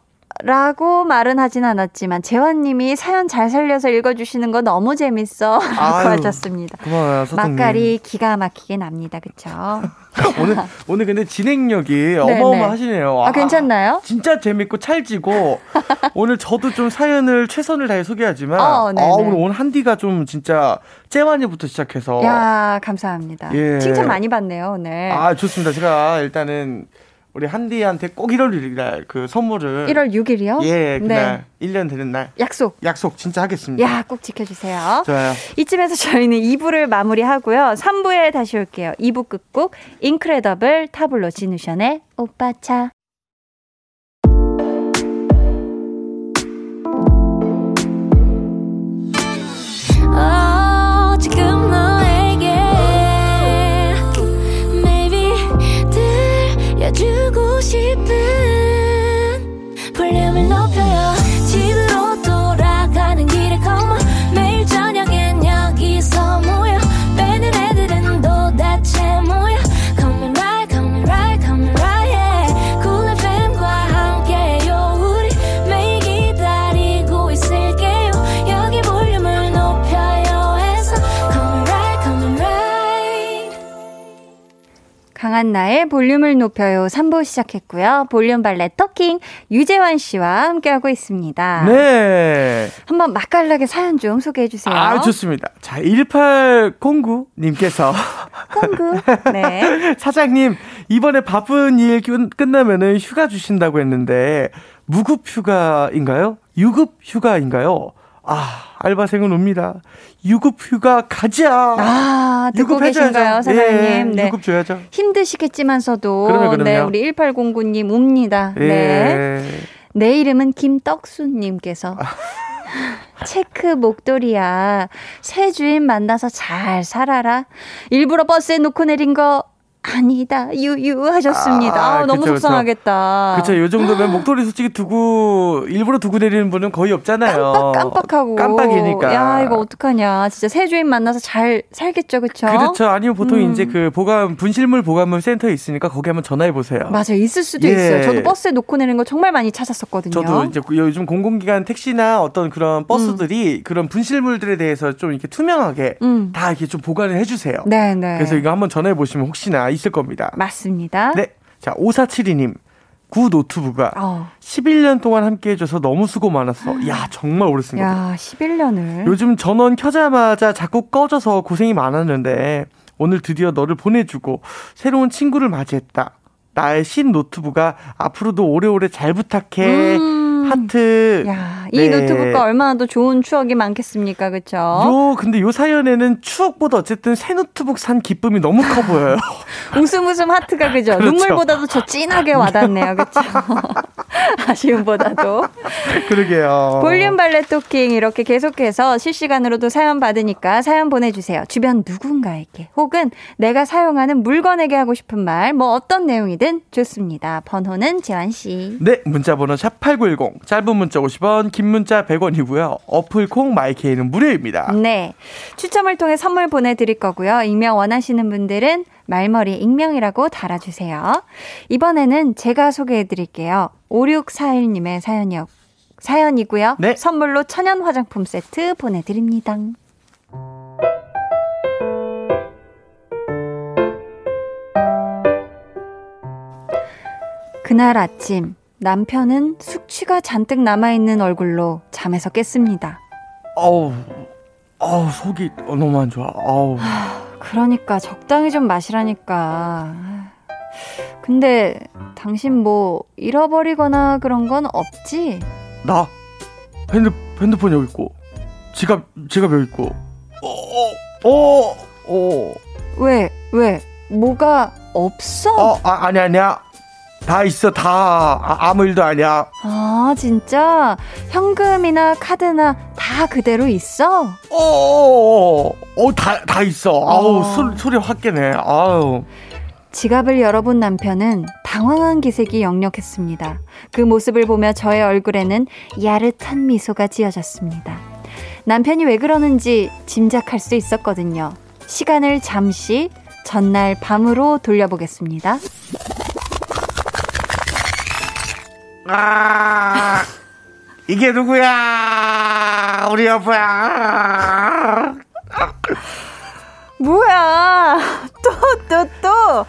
라고 말은 하진 않았지만 재환님이 사연 잘 살려서 읽어주시는 거 너무 재밌어 [laughs] 라고 하셨습니다. 고마워요, 서통님. 맛깔이 기가 막히게 납니다. 그쵸? [laughs] 오늘 오늘 근데 진행력이 네, 어마어마하시네요. 아, 괜찮나요? 진짜 재밌고 찰지고 [laughs] 오늘 저도 좀 사연을 최선을 다해 소개하지만 어, 아, 오늘 오늘 한디가 좀 진짜 째완이부터 시작해서 야 감사합니다. 예. 칭찬 많이 받네요 오늘. 아 좋습니다. 제가 일단은 우리 한디한테 꼭 1월 1일 날그 선물을 1월 6일이요? 예, 그날 네. 1년 되는 날 약속. 약속 진짜 하겠습니다. 야, 꼭 지켜 주세요. 좋아요. 이쯤에서 저희는 2부를 마무리하고요. 3부에 다시 올게요. 2부 끝곡 인크레더블 타블로 진우션의 오빠 차 ゴシップ 강한 나의 볼륨을 높여요 3부 시작했고요. 볼륨 발레 토킹 유재환 씨와 함께하고 있습니다. 네. 한번 맛깔나게 사연 좀 소개해 주세요. 아, 좋습니다. 자, 1809님께서. 콩구. [laughs] 네. [laughs] 사장님, 이번에 바쁜 일 끝나면은 휴가 주신다고 했는데, 무급 휴가인가요? 유급 휴가인가요? 아, 알바생은 옵니다. 유급 휴가 가자. 아, 듣고 계신가요, 사장님? 예, 네. 유급 줘야죠. 힘드시겠지만서도 그럼요, 그럼요. 네, 우리 1809님 옵니다. 예. 네. 내 이름은 김떡수님께서 [laughs] 체크 목도리야. 새 주인 만나서 잘 살아라. 일부러 버스에 놓고 내린 거 아니다 유유 하셨습니다. 아, 아, 너무 그쵸, 속상하겠다. 그렇죠. 요 정도면 목도리 솔직히 두고 일부러 두고 내리는 분은 거의 없잖아요. 깜빡 깜빡하고 깜빡이니까. 야 이거 어떡하냐. 진짜 새 주인 만나서 잘 살겠죠, 그렇죠? 그렇죠. 아니면 보통 음. 이제 그 보관 분실물 보관물 센터에 있으니까 거기 한번 전화해 보세요. 맞아요, 있을 수도 예. 있어요. 저도 버스에 놓고 내는 거 정말 많이 찾았었거든요. 저도 이제 그 요즘 공공기관 택시나 어떤 그런 버스들이 음. 그런 분실물들에 대해서 좀 이렇게 투명하게 음. 다 이렇게 좀 보관을 해주세요. 네, 네. 그래서 이거 한번 전화해 보시면 혹시나 있을 겁니다. 맞습니다. 네. 자, 5472님. 구 노트북가 어. 11년 동안 함께 해줘서 너무 수고 많았어. 야, 정말 오래 쓴 거야. 야, 11년을. 요즘 전원 켜자마자 자꾸 꺼져서 고생이 많았는데 오늘 드디어 너를 보내주고 새로운 친구를 맞이했다. 나의 신 노트북가 앞으로도 오래오래 잘 부탁해. 음. 하트. 야, 이 네. 노트북과 얼마나 더 좋은 추억이 많겠습니까, 그렇죠? 요 근데 요 사연에는 추억보다 어쨌든 새 노트북 산 기쁨이 너무 커 보여요. [laughs] 웃음 웃음 하트가 그죠? 그렇죠. 눈물보다도 저 진하게 와닿네요, 그렇죠? [laughs] 아쉬움보다도. 그러게요. 볼륨 발레 토킹 이렇게 계속해서 실시간으로도 사연 받으니까 사연 보내주세요. 주변 누군가에게 혹은 내가 사용하는 물건에게 하고 싶은 말 뭐 어떤 내용이든 좋습니다. 번호는 재환 씨. 네, 문자번호 샵 #8910 짧은 문자 50원, 긴 문자 100원이고요. 어플 콩 마이케이는 무료입니다. 네. 추첨을 통해 선물 보내드릴 거고요. 익명 원하시는 분들은 말머리 익명이라고 달아주세요. 이번에는 제가 소개해드릴게요. 5641님의 사연이요. 사연이고요. 네. 선물로 천연 화장품 세트 보내드립니다. 그날 아침 남편은 숙취가 잔뜩 남아있는 얼굴로 잠에서 깼습니다. 어우, 어우, 속이 너무 안 좋아. 어우. 그러니까 적당히 좀 마시라니까. 근데 당신 뭐 잃어버리거나 그런 건 없지? 나 핸드 핸드폰 여기 있고 지갑 지갑 여기 있고. 어, 어, 어. 왜? 왜? 뭐가 없어? 어, 아, 아니 아니야. 다 있어 다 아, 무 일도 아니야 아 진짜 현금이나 카드나 다 그대로 있어 어어다 다 있어 아우 어. 소, 소리 확 깨네 아우 지갑을 열어본 남편은 당황한 기색이 역력했습니다. 그 모습을 보며 저의 얼굴에는 야릇한 미소가 지어졌습니다. 남편이 왜 그러는지 짐작할 수 있었거든요. 시간을 잠시 전날 밤으로 돌려보겠습니다. 아, 이게 누구야? 우리 여보야. 뭐야? 또, 또, 또.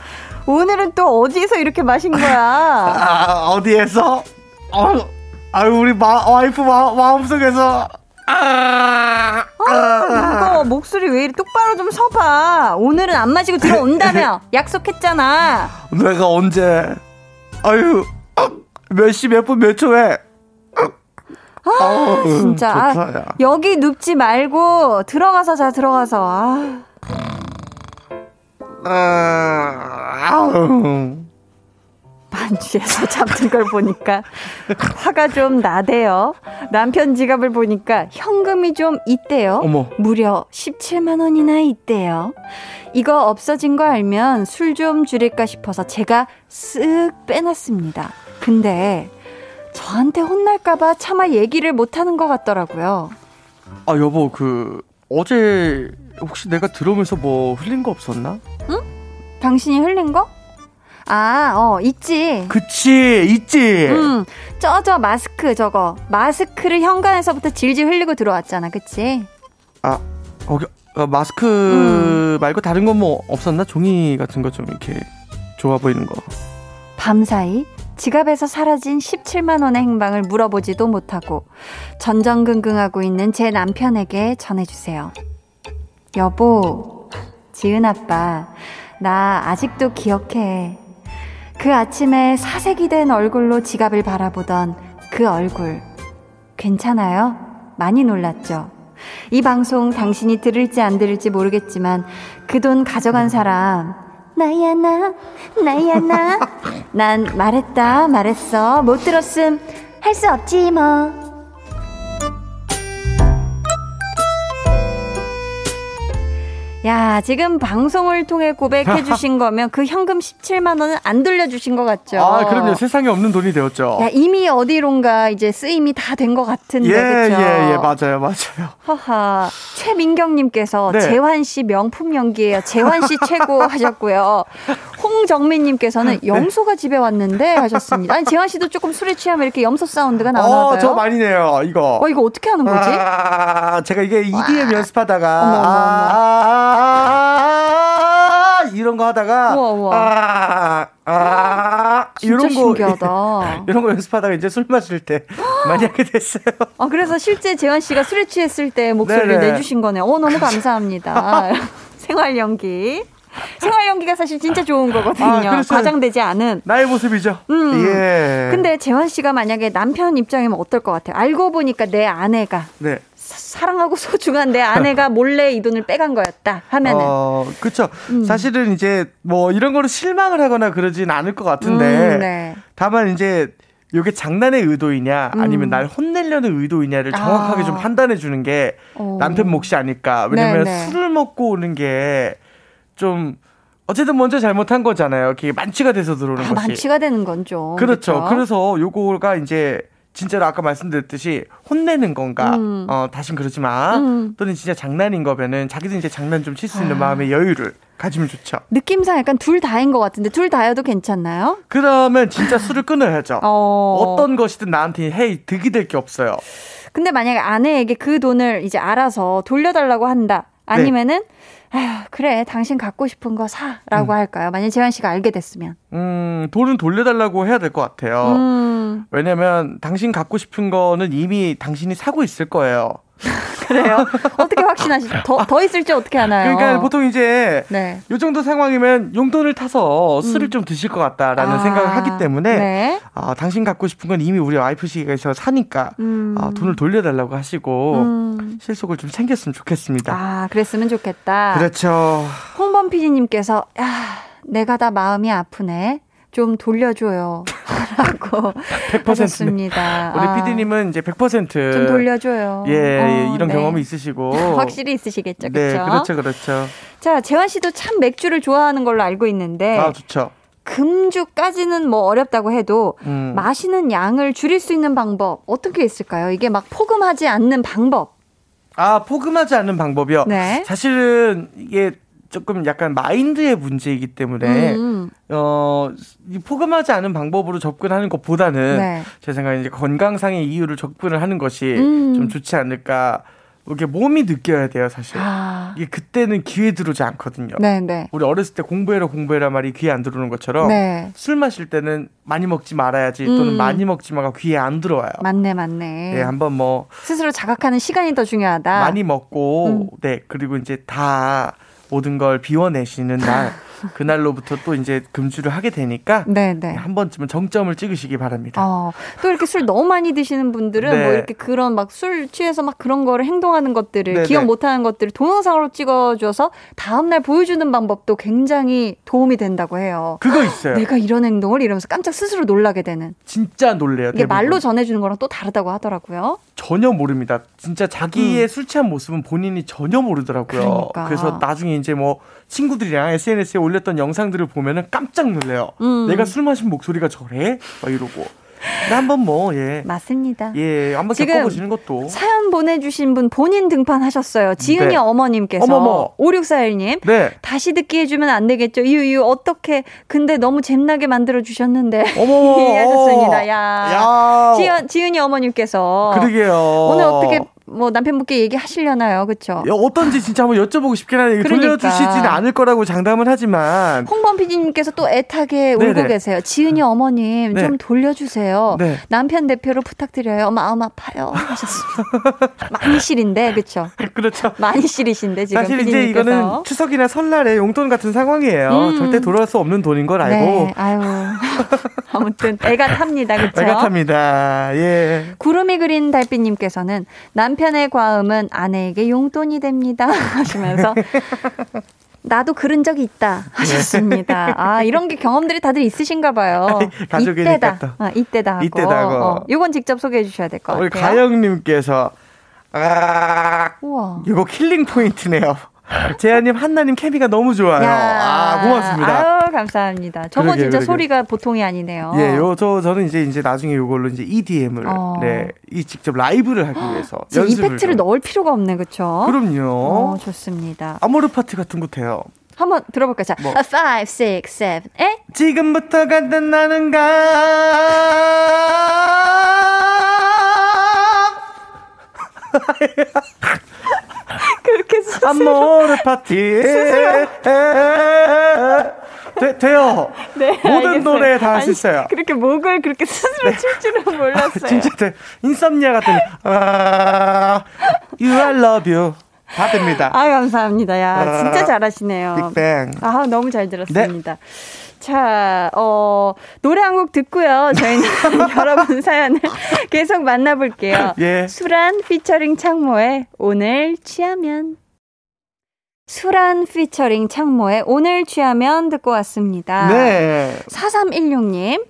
오늘은 또 어디서 이렇게 마신 거야? 아, 어디에서? 어, 아유, 우리 마, 와이프 마, 마음속에서. 아, 아, 무 목소리 왜 이리 똑바로 좀 서봐. 오늘은 안 마시고 들어온다며. [laughs] 약속했잖아. 내가 언제? 아유, 몇 시, 몇 분, 몇 초에? 아, 아우, 진짜. 아, 여기 눕지 말고 들어가서 자, 들어가서. 아. 아. 반지에서 잡는 걸 보니까 화가 좀 나대요. 남편 지갑을 보니까 현금이 좀 있대요. 어머. 무려 17만 원이나 있대요. 이거 없어진 거 알면 술 좀 줄일까 싶어서 제가 쓱 빼놨습니다. 근데 저한테 혼날까봐 차마 얘기를 못하는 것 같더라고요. 아 여보 그 어제 혹시 내가 들어오면서 뭐 흘린 거 없었나? 응? 당신이 흘린 거? 아, 어, 있지. 그치, 있지. 응. 저, 저 마스크 저거. 마스크를 현관에서부터 질질 흘리고 들어왔잖아. 그치? 아, 거기, 어, 마스크 음. 말고 다른 건 뭐 없었나? 종이 같은 거 좀 이렇게 좋아 보이는 거. 밤사이 지갑에서 사라진 17만 원의 행방을 물어보지도 못하고 전전긍긍하고 있는 제 남편에게 전해주세요. 여보, 지은 아빠, 나 아직도 기억해. 그 아침에 사색이 된 얼굴로 지갑을 바라보던 그 얼굴. 괜찮아요? 많이 놀랐죠? 이 방송 당신이 들을지 안 들을지 모르겠지만 그 돈 가져간 사람 나야 나. 나야 나 난 [laughs] 말했다 말했어. 못 들었음. 할 수 없지 뭐 야, 지금 방송을 통해 고백해 주신 [laughs] 거면 그 현금 17만 원은 안 돌려주신 것 같죠? 아, 그럼요. 세상에 없는 돈이 되었죠. 야, 이미 어디론가 이제 쓰임이 다 된 것 같은데, 예, 그죠? 예, 예, 맞아요, 맞아요. 하하. 최민경님께서 네. 재환 씨 명품 연기예요. 재환 씨 최고 [laughs] 하셨고요. 홍정민님께서는 네. 염소가 집에 왔는데 하셨습니다. 아니, 재환 씨도 조금 술에 취하면 이렇게 염소 사운드가 나오나 봐요. 어, 저 많이 내요, 이거. 어, 이거 어떻게 하는 거지? 아, 제가 이게 EDM 연습하다가. 어머, 어머, 어머. 아, 아, 이런 거 하다가 우와, 우와. 아, 아, 이런 거 신기하다. [laughs] 이런 거 연습하다가 이제 술 마실 때 [gasps] 많이 하게 됐어요. 아 그래서 실제 재환 씨가 술에 취했을 때 목소리를 네네. 내주신 거네요. 어 너무 감사합니다. [laughs] 생활 연기. 생활 연기가 사실 진짜 좋은 거거든요. 아, 과장되지 않은 나의 모습이죠. 음. 예. 근데 재환 씨가 만약에 남편 입장이면 어떨 것 같아요? 알고 보니까 내 아내가 네. 사랑하고 [laughs] 소중한 내 아내가 몰래 이 돈을 빼간 거였다 하면은. 어, 그쵸. 음. 사실은 이제 뭐 이런 거로 실망을 하거나 그러진 않을 것 같은데. 음, 네. 다만 이제 요게 장난의 의도이냐 아니면 음. 날 혼내려는 의도이냐를 정확하게 아. 좀 판단해 주는 게 오. 어. 남편 몫이 아닐까. 왜냐면 네 네. 술을 먹고 오는 게 좀 어쨌든 먼저 잘못한 거잖아요. 그게 만취가 돼서 들어오는 아, 것이. 만취가 되는 건 좀. 그렇죠. 그렇죠? 그래서 요거가 이제 진짜로 아까 말씀드렸듯이 혼내는 건가, 음. 어, 다신 그러지 마. 음. 또는 진짜 장난인 거면은 자기도 이제 장난 좀 칠 수 있는 아. 마음의 여유를 가지면 좋죠. 느낌상 약간 둘 다인 것 같은데 둘 다여도 괜찮나요? 그러면 진짜 술을 끊어야죠. 어. 떤 것이든 나한테 헤이 득이 될 게 없어요. 근데 만약에 아내에게 그 돈을 이제 알아서 돌려달라고 한다. 아니면은 네. 아휴, 그래, 당신 갖고 싶은 거 사 라고 음. 할까요? 만약 재환 씨가 알게 됐으면. 음, 돈은 돌려달라고 해야 될 것 같아요. 음. 왜냐면 당신 갖고 싶은 거는 이미 당신이 사고 있을 거예요. 그래요? 어떻게 확신하시죠? 더, 더 있을지 어떻게 하나요? 그러니까 보통 이제 네. 요 정도 상황이면 용돈을 타서 술을 음. 좀 드실 것 같다라는 아. 생각을 하기 때문에 네. 아, 당신 갖고 싶은 건 이미 우리 와이프 씨가서 사니까 음. 아, 돈을 돌려달라고 하시고 음. 실속을 좀 챙겼으면 좋겠습니다. 아, 그랬으면 좋겠다. 그렇죠. 홍범 PD님께서 야, 내가 다 마음이 아프네. 좀 돌려줘요. [laughs] 라고 100%습니다 우리 아, PD님은 이제 100%좀 돌려줘요. 예, 예 어, 이런 네. 경험이 있으시고 [laughs] 확실히 있으시겠죠, 그렇죠? 네, 그렇죠, 그렇죠. 자, 재환 씨도 참 맥주를 좋아하는 걸로 알고 있는데, 아, 좋죠. 금주까지는 뭐 어렵다고 해도 음. 마시는 양을 줄일 수 있는 방법 어떻게 있을까요? 이게 막 포금하지 않는 방법. 아, 포금하지 않는 방법이요. 네. 사실은 이게 조금 약간 마인드의 문제이기 때문에 음. 어 포금하지 않은 방법으로 접근하는 것보다는 네. 제 생각에 이제 건강상의 이유를 접근을 하는 것이 음. 좀 좋지 않을까. 이게 몸이 느껴야 돼요, 사실. 아. 이게 그때는 귀에 들어오지 않거든요. 네, 네. 우리 어렸을 때 공부해라 공부해라 말이 귀에 안 들어오는 것처럼 네. 술 마실 때는 많이 먹지 말아야지 또는 음. 많이 먹지 마가 귀에 안 들어와요. 맞네, 맞네. 네, 한번 뭐 스스로 자각하는 시간이 더 중요하다. 많이 먹고 음. 네, 그리고 이제 다 모든 걸 비워내시는 날 그날로부터 또 이제 금주를 하게 되니까 네네. 네. 한 번쯤은 정점을 찍으시기 바랍니다. 어, 또 이렇게 술 너무 많이 드시는 분들은 네. 뭐 이렇게 그런 막 술 취해서 막 그런 거를 행동하는 것들을 네네. 기억 네. 못하는 것들을 동영상으로 찍어줘서 다음날 보여주는 방법도 굉장히 도움이 된다고 해요. 그거 있어요. 내가 이런 행동을 이러면서 깜짝 스스로 놀라게 되는. 진짜 놀래요. 이게 대부분. 말로 전해주는 거랑 또 다르다고 하더라고요. 전혀 모릅니다. 진짜 자기의 음. 술 취한 모습은 본인이 전혀 모르더라고요. 그러니까. 그래서 나중에 이제 뭐 친구들이랑 SNS에 올 렸던 영상들을 보면은 깜짝 놀래요. 음. 내가 술 마신 목소리가 저래? 막 이러고. 네, 한번 뭐, 예. 맞습니다. 예, 한번 겪어보시는 것도. 사연 보내주신 분 본인 등판하셨어요. 지은이 네. 어머님께서. 어머머. 5641님. 네. 다시 듣기 해주면 안 되겠죠. 이유, 어떻게. 근데 너무 잼나게 만들어주셨는데. 어머. 예, [laughs] 하셨습니다. 야. 야. 지은, 지은이 어머님께서. 그러게요. 오늘 어떻게 뭐 남편분께 얘기하시려나요, 그렇죠? 어떤지 진짜 한번 여쭤보고 싶긴 하네요. 그러니까. 돌려주시지는 않을 거라고 장담을 하지만. 홍범 PD님께서 또 애타게 네네. 울고 계세요. 지은이 어머님 네. 좀 돌려주세요. 네. 남편 대표로 부탁드려요. 마음 아파요. 하셨습니다. [laughs] 많이 실인데, 그렇죠? 그렇죠. 많이 실이신데 지금 사실 이제 이거는 추석이나 설날에 용돈 같은 상황이에요. 음. 절대 돌아올 수 없는 돈인 걸 알고. 네. 아유. [laughs] 아무튼 애가 탑니다, 그렇죠? 애가 탑니다. 예. 구름이 그린 달빛님께서는 남편 남편의 과음은 아내에게 용돈이 됩니다. [laughs] 하시면서 나도 그런 적이 있다 하셨습니다. 아 이런 게 경험들이 다들 있으신가 봐요. 이때다. 아, 이때다 하고. 이때다 하고. 어, 이건 직접 소개해 주셔야 될 것 같아요. 우리 가영님께서 아, 우와. 이거 killing point네요. 재현님, 한나님 케미가 너무 좋아요. 야. 아, 고맙습니다. 아유, 감사합니다. 저거 그러게, 진짜 그러게. 소리가 보통이 아니네요. 예, 요, 저, 저는 이제, 이제 나중에 요걸로 이제 EDM을, 어. 네, 이 직접 라이브를 하기 위해서. 연습을 이펙트를 좀. 넣을 필요가 없네, 그쵸? 그럼요. 어, 좋습니다. 아모르 파티 같은 것도 해요. 한번 들어볼까요? 자, 뭐. 5, 6, 7, 에? 지금부터 간단하는가? [laughs] 그렇게 스스로 안모르 파티 [laughs] 되, 돼요. 네, 모든 알겠어요. 노래 다 할 수 있어요. 그렇게 목을 그렇게 스스로 네. 칠 줄은 몰랐어요. 진짜 돼. 인썸니아 같은 아, You I love you. 다 됩니다. 아, 감사합니다. 야, 진짜 잘하시네요. 빅뱅. 아, 너무 잘 들었습니다. 네. 자, 어, 노래 한 곡 듣고요. 저희는 [laughs] 여러분 사연을 계속 만나볼게요. [laughs] 예. 수란 피처링 창모의 오늘 취하면. 수란 피처링 창모의 오늘 취하면 듣고 왔습니다. 네. 4316님,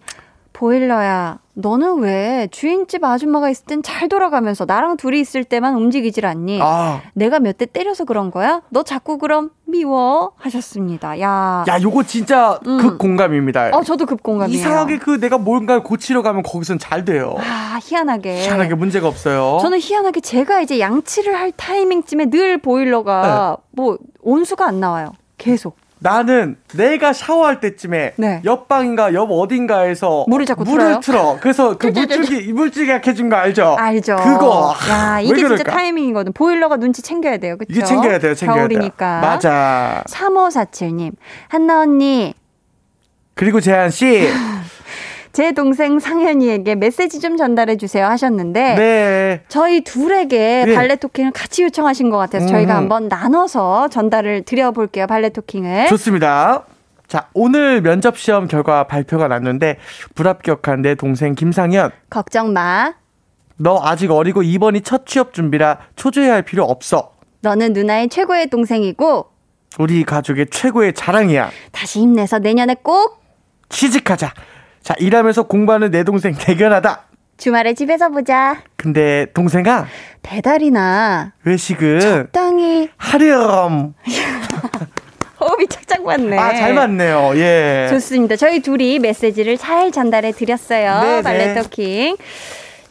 보일러야, 너는 왜 주인집 아줌마가 있을 땐 잘 돌아가면서 나랑 둘이 있을 때만 움직이질 않니? 아. 내가 몇 대 때려서 그런 거야? 너 자꾸 그럼 미워 하셨습니다. 야. 야, 요거 진짜 음. 극 공감입니다. 어, 저도 극 공감이에요. 이상하게 그 내가 뭔가를 고치러 가면 거기선 잘 돼요. 아, 희한하게. 희한하게 문제가 없어요. 저는 희한하게 제가 이제 양치를 할 타이밍쯤에 늘 보일러가 네. 뭐 온수가 안 나와요. 계속. 나는 내가 샤워할 때쯤에 네. 옆방인가 옆 어딘가에서 물을 자꾸 물을 틀어. 그래서 그 물줄기 물줄기 약해진 거 알죠? 알죠. 그거. 야 이게 진짜 타이밍이거든. 보일러가 눈치 챙겨야 돼요. 그렇죠? 이게 챙겨야 돼요. 챙겨야 겨울이니까. 돼요. 맞아. 3547님 한나 언니. 그리고 재한 씨. 제 동생 상현이에게 메시지 좀 전달해 주세요 하셨는데 네. 저희 둘에게 네. 발레 토킹을 같이 요청하신 것 같아서 음. 저희가 한번 나눠서 전달을 드려볼게요 발레 토킹을 좋습니다. 자, 오늘 면접 시험 결과 발표가 났는데 불합격한 내 동생 김상현. 걱정 마. 너 아직 어리고 이번이 첫 취업 준비라 초조해할 필요 없어. 너는 누나의 최고의 동생이고 우리 가족의 최고의 자랑이야. 다시 힘내서 내년에 꼭 취직하자. 자, 일하면서 공부하는 내 동생 대견하다. 주말에 집에서 보자. 근데 동생아 배달이나 외식은 적당히 하렴. [laughs] 호흡이 착착 맞네. 아, 잘 맞네요. 예. 좋습니다. 저희 둘이 메시지를 잘 전달해 드렸어요. 발레 토킹.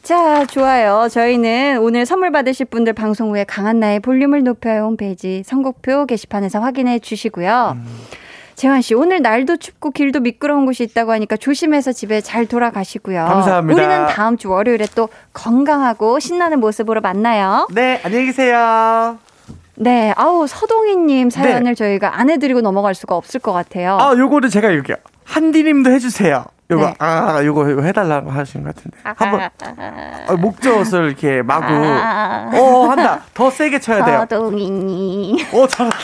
자, 좋아요. 저희는 오늘 선물 받으실 분들 방송 후에 강한나의 볼륨을 높여요 홈페이지 선곡표 게시판에서 확인해 주시고요. 음. 재환 씨, 오늘 날도 춥고 길도 미끄러운 곳이 있다고 하니까 조심해서 집에 잘 돌아가시고요. 감사합니다. 우리는 다음 주 월요일에 또 건강하고 신나는 모습으로 만나요. 네, 안녕히 계세요. 네, 아우 서동희님 사연을 네. 저희가 안 해드리고 넘어갈 수가 없을 것 같아요. 아, 요거는 제가 이렇게 한디님도 해주세요. 요거 네. 아 요거 요거 해달라고 하신 것 같은데 한번 아, 목젖을 이렇게 마구 아. 어 한다 더 세게 쳐야 돼요. 서동이니. 오 잘한다.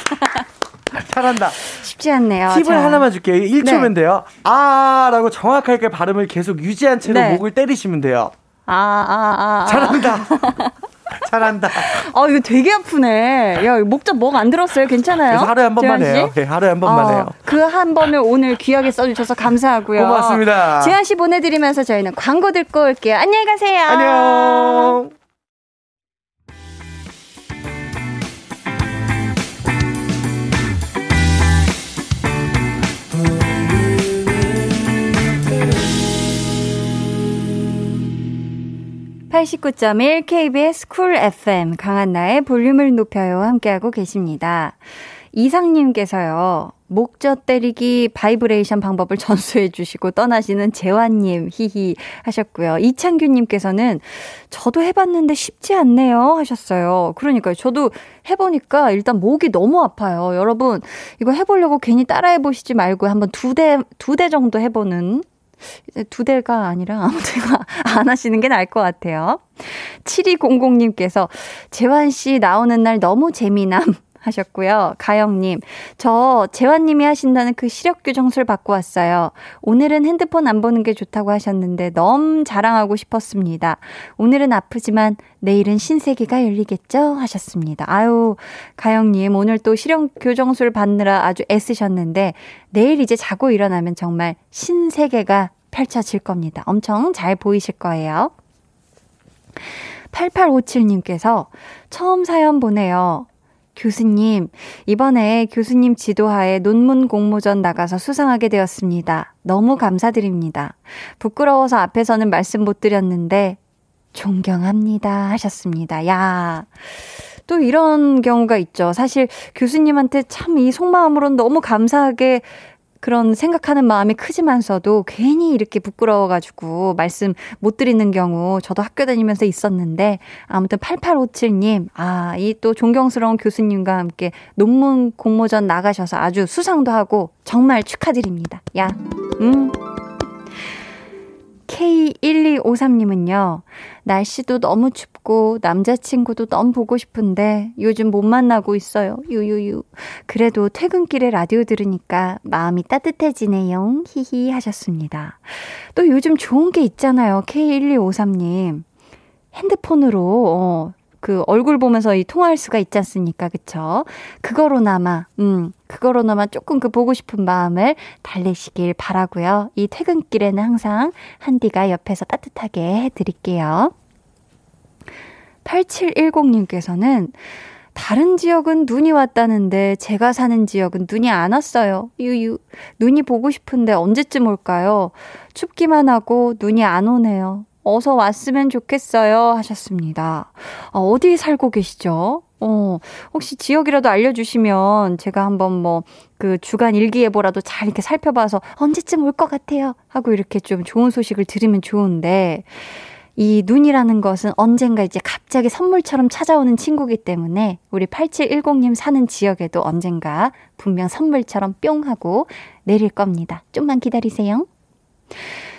잘한다. 쉽지 않네요. 팁을 자. 하나만 줄게요. 1초면 네. 돼요. 아라고 정확하게 발음을 계속 유지한 채로 네. 목을 때리시면 돼요. 아, 아, 아. 아. 잘한다. [laughs] 잘한다. 아, 이거 되게 아프네. 야, 목젖 뭐안 들었어요? 괜찮아요? 하루에 한 번만 해요. 네, 하루에 한 번만 어, 해요. 그 한 번을 오늘 귀하게 써주셔서 감사하고요. 고맙습니다. 지한 씨 보내드리면서 저희는 광고 듣고 올게요. 안녕히 가세요. 안녕. 89.1 KBS 쿨 FM 강한나의 볼륨을 높여요 함께하고 계십니다. 이상님께서요. 목젖 때리기 바이브레이션 방법을 [laughs] 전수해 주시고 떠나시는 재환님 히히 하셨고요. 이창규님께서는 저도 해봤는데 쉽지 않네요 하셨어요. 그러니까요. 저도 해보니까 일단 목이 너무 아파요. 여러분 이거 해보려고 괜히 따라해 보시지 말고 한번 두 대 두 대 정도 해보는 두 대가 아니라 아무 데가 [laughs] 안 하시는 게 나을 것 같아요. 7200님께서 재환 씨 나오는 날 너무 재미남. 하셨고요. 가영님, 저 재환님이 하신다는 그 시력 교정술 받고 왔어요. 오늘은 핸드폰 안 보는 게 좋다고 하셨는데 너무 자랑하고 싶었습니다. 오늘은 아프지만 내일은 신세계가 열리겠죠? 하셨습니다. 아유, 가영님, 오늘 또 시력 교정술 받느라 아주 애쓰셨는데 내일 이제 자고 일어나면 정말 신세계가 펼쳐질 겁니다. 엄청 잘 보이실 거예요. 8857님께서 처음 사연 보내요. 교수님, 이번에 교수님 지도하에 논문 공모전 나가서 수상하게 되었습니다. 너무 감사드립니다. 부끄러워서 앞에서는 말씀 못 드렸는데, 존경합니다. 하셨습니다. 야. 또 이런 경우가 있죠. 사실 교수님한테 참 이 속마음으로는 너무 감사하게 그런 생각하는 마음이 크지만서도 괜히 이렇게 부끄러워가지고 말씀 못 드리는 경우 저도 학교 다니면서 있었는데 아무튼 8857님, 아, 이 또 존경스러운 교수님과 함께 논문 공모전 나가셔서 아주 수상도 하고 정말 축하드립니다. 야, 음. K1253님은요, 날씨도 너무 춥고, 남자친구도 너무 보고 싶은데, 요즘 못 만나고 있어요. 유유유. 그래도 퇴근길에 라디오 들으니까 마음이 따뜻해지네요. 히히 하셨습니다. 또 요즘 좋은 게 있잖아요. K1253님. 핸드폰으로, 어, 그 얼굴 보면서 이 통화할 수가 있지 않습니까? 그쵸? 그거로나마, 음, 그거로나마 조금 그 보고 싶은 마음을 달래시길 바라고요. 이 퇴근길에는 항상 한디가 옆에서 따뜻하게 해드릴게요. 8710님께서는 다른 지역은 눈이 왔다는데 제가 사는 지역은 눈이 안 왔어요. 유유. 눈이 보고 싶은데 언제쯤 올까요? 춥기만 하고 눈이 안 오네요. 어서 왔으면 좋겠어요. 하셨습니다. 어, 어디 살고 계시죠? 어, 혹시 지역이라도 알려주시면 제가 한번 뭐 그 주간 일기예보라도 잘 이렇게 살펴봐서 언제쯤 올 것 같아요. 하고 이렇게 좀 좋은 소식을 들으면 좋은데 이 눈이라는 것은 언젠가 이제 갑자기 선물처럼 찾아오는 친구기 때문에 우리 8710님 사는 지역에도 언젠가 분명 선물처럼 뿅 하고 내릴 겁니다. 좀만 기다리세요.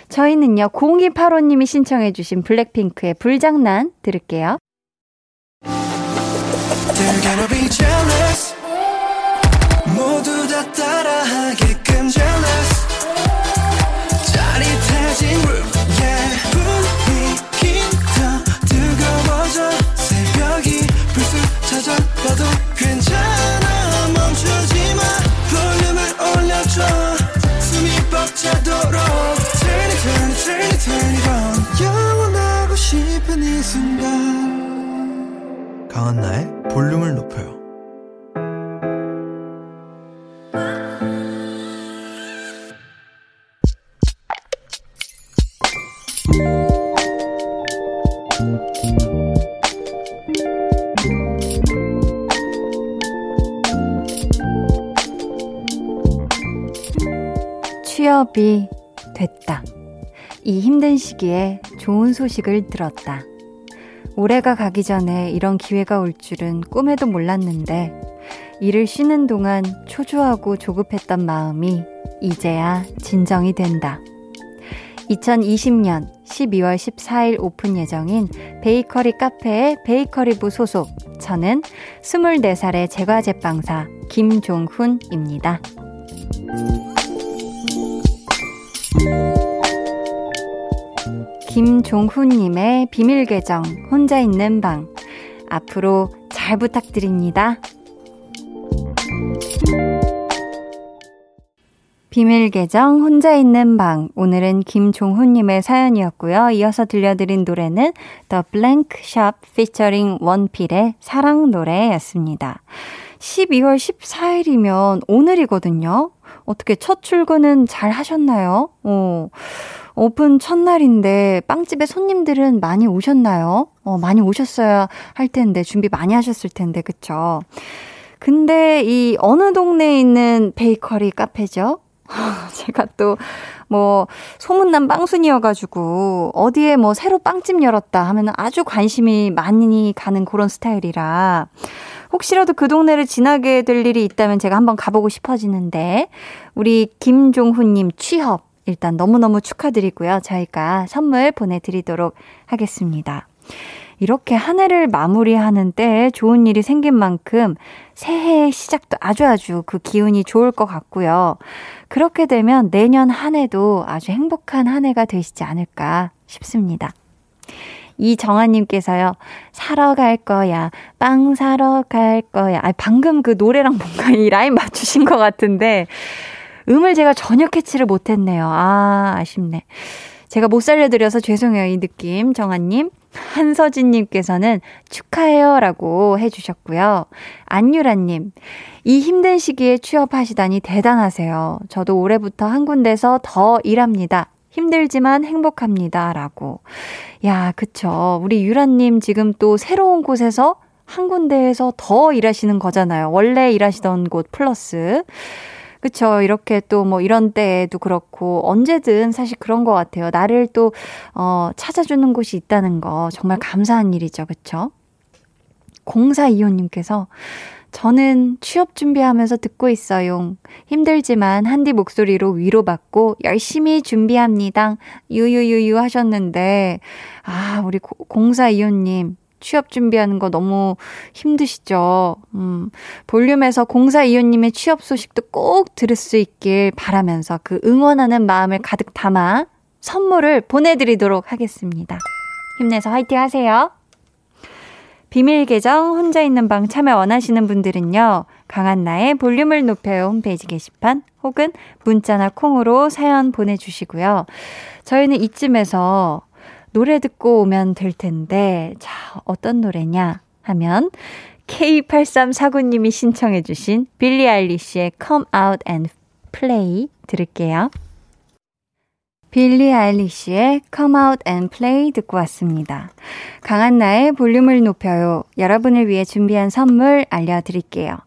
저희는요, 0285님이 신청해주신 블랙핑크의 불장난 들을게요. 모두 다 따라하게끔 jealous. 짜릿해진 room yeah. 분위기 더 뜨거워져. 새벽이 불쑥 찾아와도 괜찮아. 멈추지 마. 볼륨을 올려줘. 숨이 벅차도록 강한나의 볼륨을 높여요 취업이 됐다 이 힘든 시기에 좋은 소식을 들었다. 올해가 가기 전에 이런 기회가 올 줄은 꿈에도 몰랐는데, 일을 쉬는 동안 초조하고 조급했던 마음이 이제야 진정이 된다. 2020년 12월 14일 오픈 예정인 베이커리 카페의 베이커리부 소속 저는 24살의 제과제빵사 김종훈입니다. 김종훈님의 비밀 계정 혼자 있는 방 앞으로 잘 부탁드립니다. 비밀 계정 혼자 있는 방 오늘은 김종훈님의 사연이었고요. 이어서 들려드린 노래는 The Blank Shop featuring 원필의 사랑 노래였습니다. 12월 14일이면 오늘이거든요. 어떻게 첫 출근은 잘 하셨나요? 어, 오픈 첫날인데 빵집에 손님들은 많이 오셨나요? 어, 많이 오셨어야 할 텐데 준비 많이 하셨을 텐데 그쵸? 근데 이 어느 동네에 있는 베이커리 카페죠? [laughs] 제가 또, 뭐, 소문난 빵순이여가지고, 어디에 뭐 새로 빵집 열었다 하면 아주 관심이 많이 가는 그런 스타일이라, 혹시라도 그 동네를 지나게 될 일이 있다면 제가 한번 가보고 싶어지는데, 우리 김종훈님 취업, 일단 너무너무 축하드리고요. 저희가 선물 보내드리도록 하겠습니다. 이렇게 한 해를 마무리하는 때에 좋은 일이 생긴 만큼 새해의 시작도 아주 아주 그 기운이 좋을 것 같고요. 그렇게 되면 내년 한 해도 아주 행복한 한 해가 되시지 않을까 싶습니다. 이정아님께서요, 사러 갈 거야, 빵 사러 갈 거야. 아, 방금 그 노래랑 뭔가 이 라인 맞추신 것 같은데, 음을 제가 전혀 캐치를 못했네요. 아, 아쉽네. 제가 못 살려드려서 죄송해요, 이 느낌, 정아님. 한서진님께서는 축하해요 라고 해주셨고요. 안유라님, 이 힘든 시기에 취업하시다니 대단하세요. 저도 올해부터 한 군데서 더 일합니다. 힘들지만 행복합니다. 라고. 야, 그쵸. 우리 유라님 지금 또 새로운 곳에서 한 군데에서 더 일하시는 거잖아요. 원래 일하시던 곳 플러스. 그쵸. 이렇게 또 뭐 이런 때에도 그렇고 언제든 사실 그런 것 같아요. 나를 또, 어, 찾아주는 곳이 있다는 거 정말 감사한 일이죠. 그쵸? 0425님께서 저는 취업 준비하면서 듣고 있어요. 힘들지만 한디 목소리로 위로받고 열심히 준비합니다. 유유유유 하셨는데, 아, 우리 0425님, 취업 준비하는 거 너무 힘드시죠? 음, 볼륨에서 공사 이호님의 취업 소식도 꼭 들을 수 있길 바라면서 그 응원하는 마음을 가득 담아 선물을 보내드리도록 하겠습니다. 힘내서 화이팅 하세요. 비밀 계정 혼자 있는 방 참여 원하시는 분들은요. 강한나의 볼륨을 높여요 홈페이지 게시판 혹은 문자나 콩으로 사연 보내주시고요. 저희는 이쯤에서 노래 듣고 오면 될 텐데, 자, 어떤 노래냐 하면, K8349님이 신청해주신 빌리 아일리시의 Come Out and Play 들을게요. 빌리 아일리시의 Come Out and Play 듣고 왔습니다. 강한나의 볼륨을 높여요. 여러분을 위해 준비한 선물 알려드릴게요.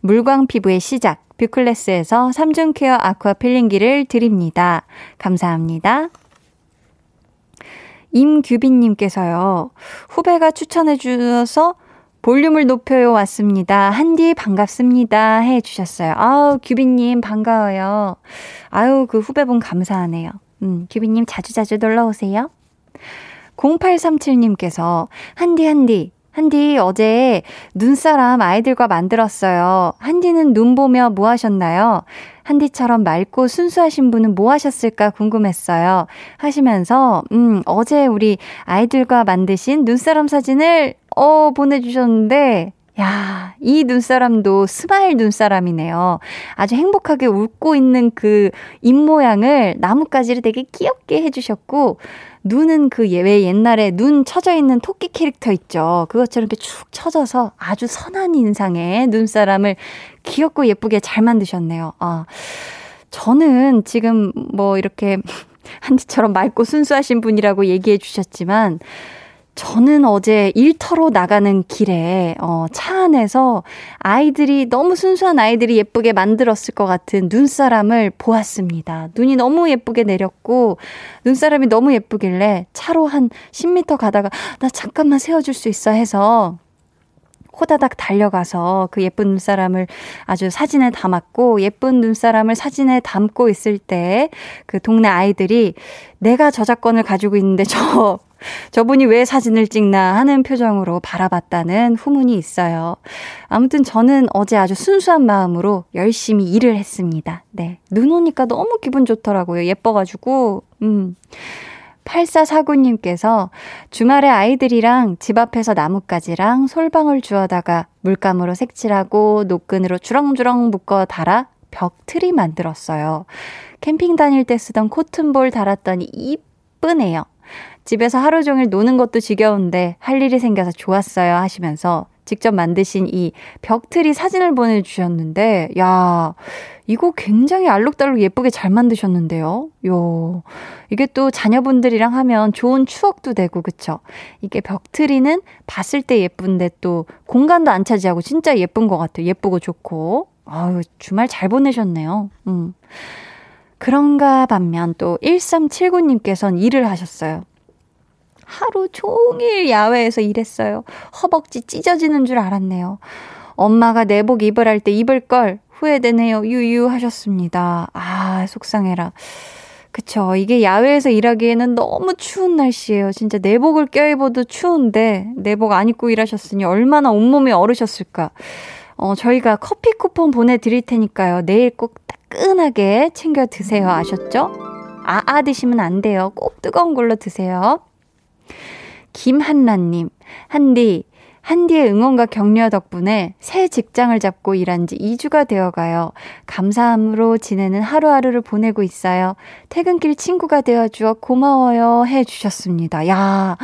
물광 피부의 시작, 뷰클래스에서 3중 케어 아쿠아 필링기를 드립니다. 감사합니다. 임규빈님께서요, 후배가 추천해 주셔서 볼륨을 높여요 왔습니다. 한디 반갑습니다. 해 주셨어요. 아우, 규빈님 반가워요. 아유, 그 후배분 감사하네요. 음, 규빈님 자주자주 놀러 오세요. 0837님께서 한디 한디 한디 어제 눈사람 아이들과 만들었어요. 한디는 눈 보며 뭐 하셨나요? 한디처럼 맑고 순수하신 분은 뭐 하셨을까 궁금했어요. 하시면서 음 어제 우리 아이들과 만드신 눈사람 사진을 어 보내 주셨는데 야, 이 눈사람도 스마일 눈사람이네요. 아주 행복하게 웃고 있는 그 입모양을 나뭇가지를 되게 귀엽게 해주셨고, 눈은 그 예외 옛날에 눈 쳐져 있는 토끼 캐릭터 있죠. 그것처럼 이렇게 축 쳐져서 아주 선한 인상의 눈사람을 귀엽고 예쁘게 잘 만드셨네요. 아, 저는 지금 뭐 이렇게 [laughs] 한디처럼 맑고 순수하신 분이라고 얘기해 주셨지만, 저는 어제 일터로 나가는 길에 어, 차 안에서 아이들이 너무 순수한 아이들이 예쁘게 만들었을 것 같은 눈사람을 보았습니다. 눈이 너무 예쁘게 내렸고 눈사람이 너무 예쁘길래 차로 한 10m 가다가 나 잠깐만 세워줄 수 있어 해서 호다닥 달려가서 그 예쁜 눈사람을 아주 사진에 담았고 예쁜 눈사람을 사진에 담고 있을 때 그 동네 아이들이 내가 저작권을 가지고 있는데 저 저분이 왜 사진을 찍나 하는 표정으로 바라봤다는 후문이 있어요. 아무튼 저는 어제 아주 순수한 마음으로 열심히 일을 했습니다. 네. 눈 오니까 너무 기분 좋더라고요. 예뻐가지고. 음. 8449님께서 주말에 아이들이랑 집 앞에서 나뭇가지랑 솔방울 주워다가 물감으로 색칠하고 노끈으로 주렁주렁 묶어 달아 벽트리 만들었어요. 캠핑 다닐 때 쓰던 코튼볼 달았더니 이쁘네요. 집에서 하루 종일 노는 것도 지겨운데 할 일이 생겨서 좋았어요 하시면서 직접 만드신 이 벽트리 사진을 보내주셨는데, 야, 이거 굉장히 알록달록 예쁘게 잘 만드셨는데요? 요, 이게 또 자녀분들이랑 하면 좋은 추억도 되고, 그쵸? 이게 벽트리는 봤을 때 예쁜데 또 공간도 안 차지하고 진짜 예쁜 것 같아요. 예쁘고 좋고. 아유, 주말 잘 보내셨네요. 음. 그런가 반면 또 1379님께서는 일을 하셨어요. 하루 종일 야외에서 일했어요. 허벅지 찢어지는 줄 알았네요. 엄마가 내복 입으랄 때 입을 걸 후회되네요. 유유 하셨습니다. 아, 속상해라. 그쵸. 이게 야외에서 일하기에는 너무 추운 날씨예요. 진짜 내복을 껴입어도 추운데 내복 안 입고 일하셨으니 얼마나 온몸이 얼으셨을까. 어, 저희가 커피 쿠폰 보내드릴 테니까요. 내일 꼭 따끈하게 챙겨 드세요. 아셨죠? 아, 아 드시면 안 돼요. 꼭 뜨거운 걸로 드세요. 김한나님, 한디, 한디의 응원과 격려 덕분에 새 직장을 잡고 일한 지 2주가 되어 가요. 감사함으로 지내는 하루하루를 보내고 있어요. 퇴근길 친구가 되어 주어 고마워요. 해 주셨습니다. 야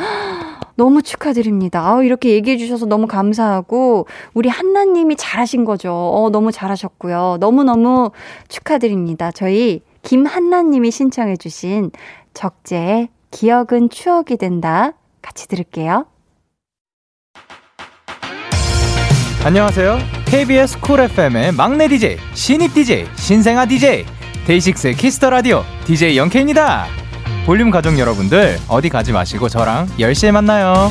너무 축하드립니다. 아 이렇게 얘기해 주셔서 너무 감사하고, 우리 한나님이 잘하신 거죠. 어, 너무 잘하셨고요. 너무너무 축하드립니다. 저희 김한나님이 신청해 주신 적재의 기억은 추억이 된다. 같이 들을게요. 안녕하세요. KBS 쿨 FM의 막내 DJ, 신입 DJ, 신생아 DJ, 데이식스의 키스 더 라디오 DJ 영케입니다. 볼륨 가족 여러분들 어디 가지 마시고 저랑 10시에 만나요.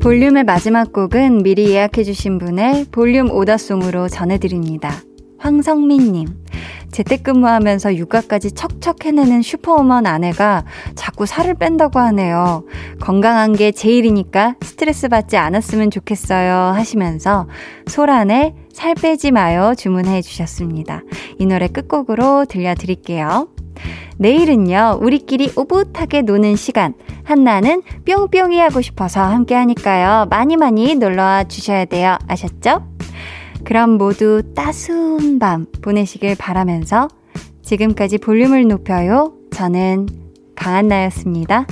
볼륨의 마지막 곡은 미리 예약해주신 분의 볼륨 오더송으로 전해드립니다. 황성민님. 재택근무하면서 육아까지 척척 해내는 슈퍼우먼 아내가 자꾸 살을 뺀다고 하네요. 건강한 게 제일이니까 스트레스 받지 않았으면 좋겠어요. 하시면서 소란에 살 빼지 마요 주문해 주셨습니다. 이 노래 끝곡으로 들려드릴게요. 내일은요, 우리끼리 오붓하게 노는 시간. 한나는 뿅뿅이 하고 싶어서 함께 하니까요. 많이 많이 놀러와 주셔야 돼요. 아셨죠? 그럼 모두 따스운 밤 보내시길 바라면서 지금까지 볼륨을 높여요. 저는 강한나였습니다.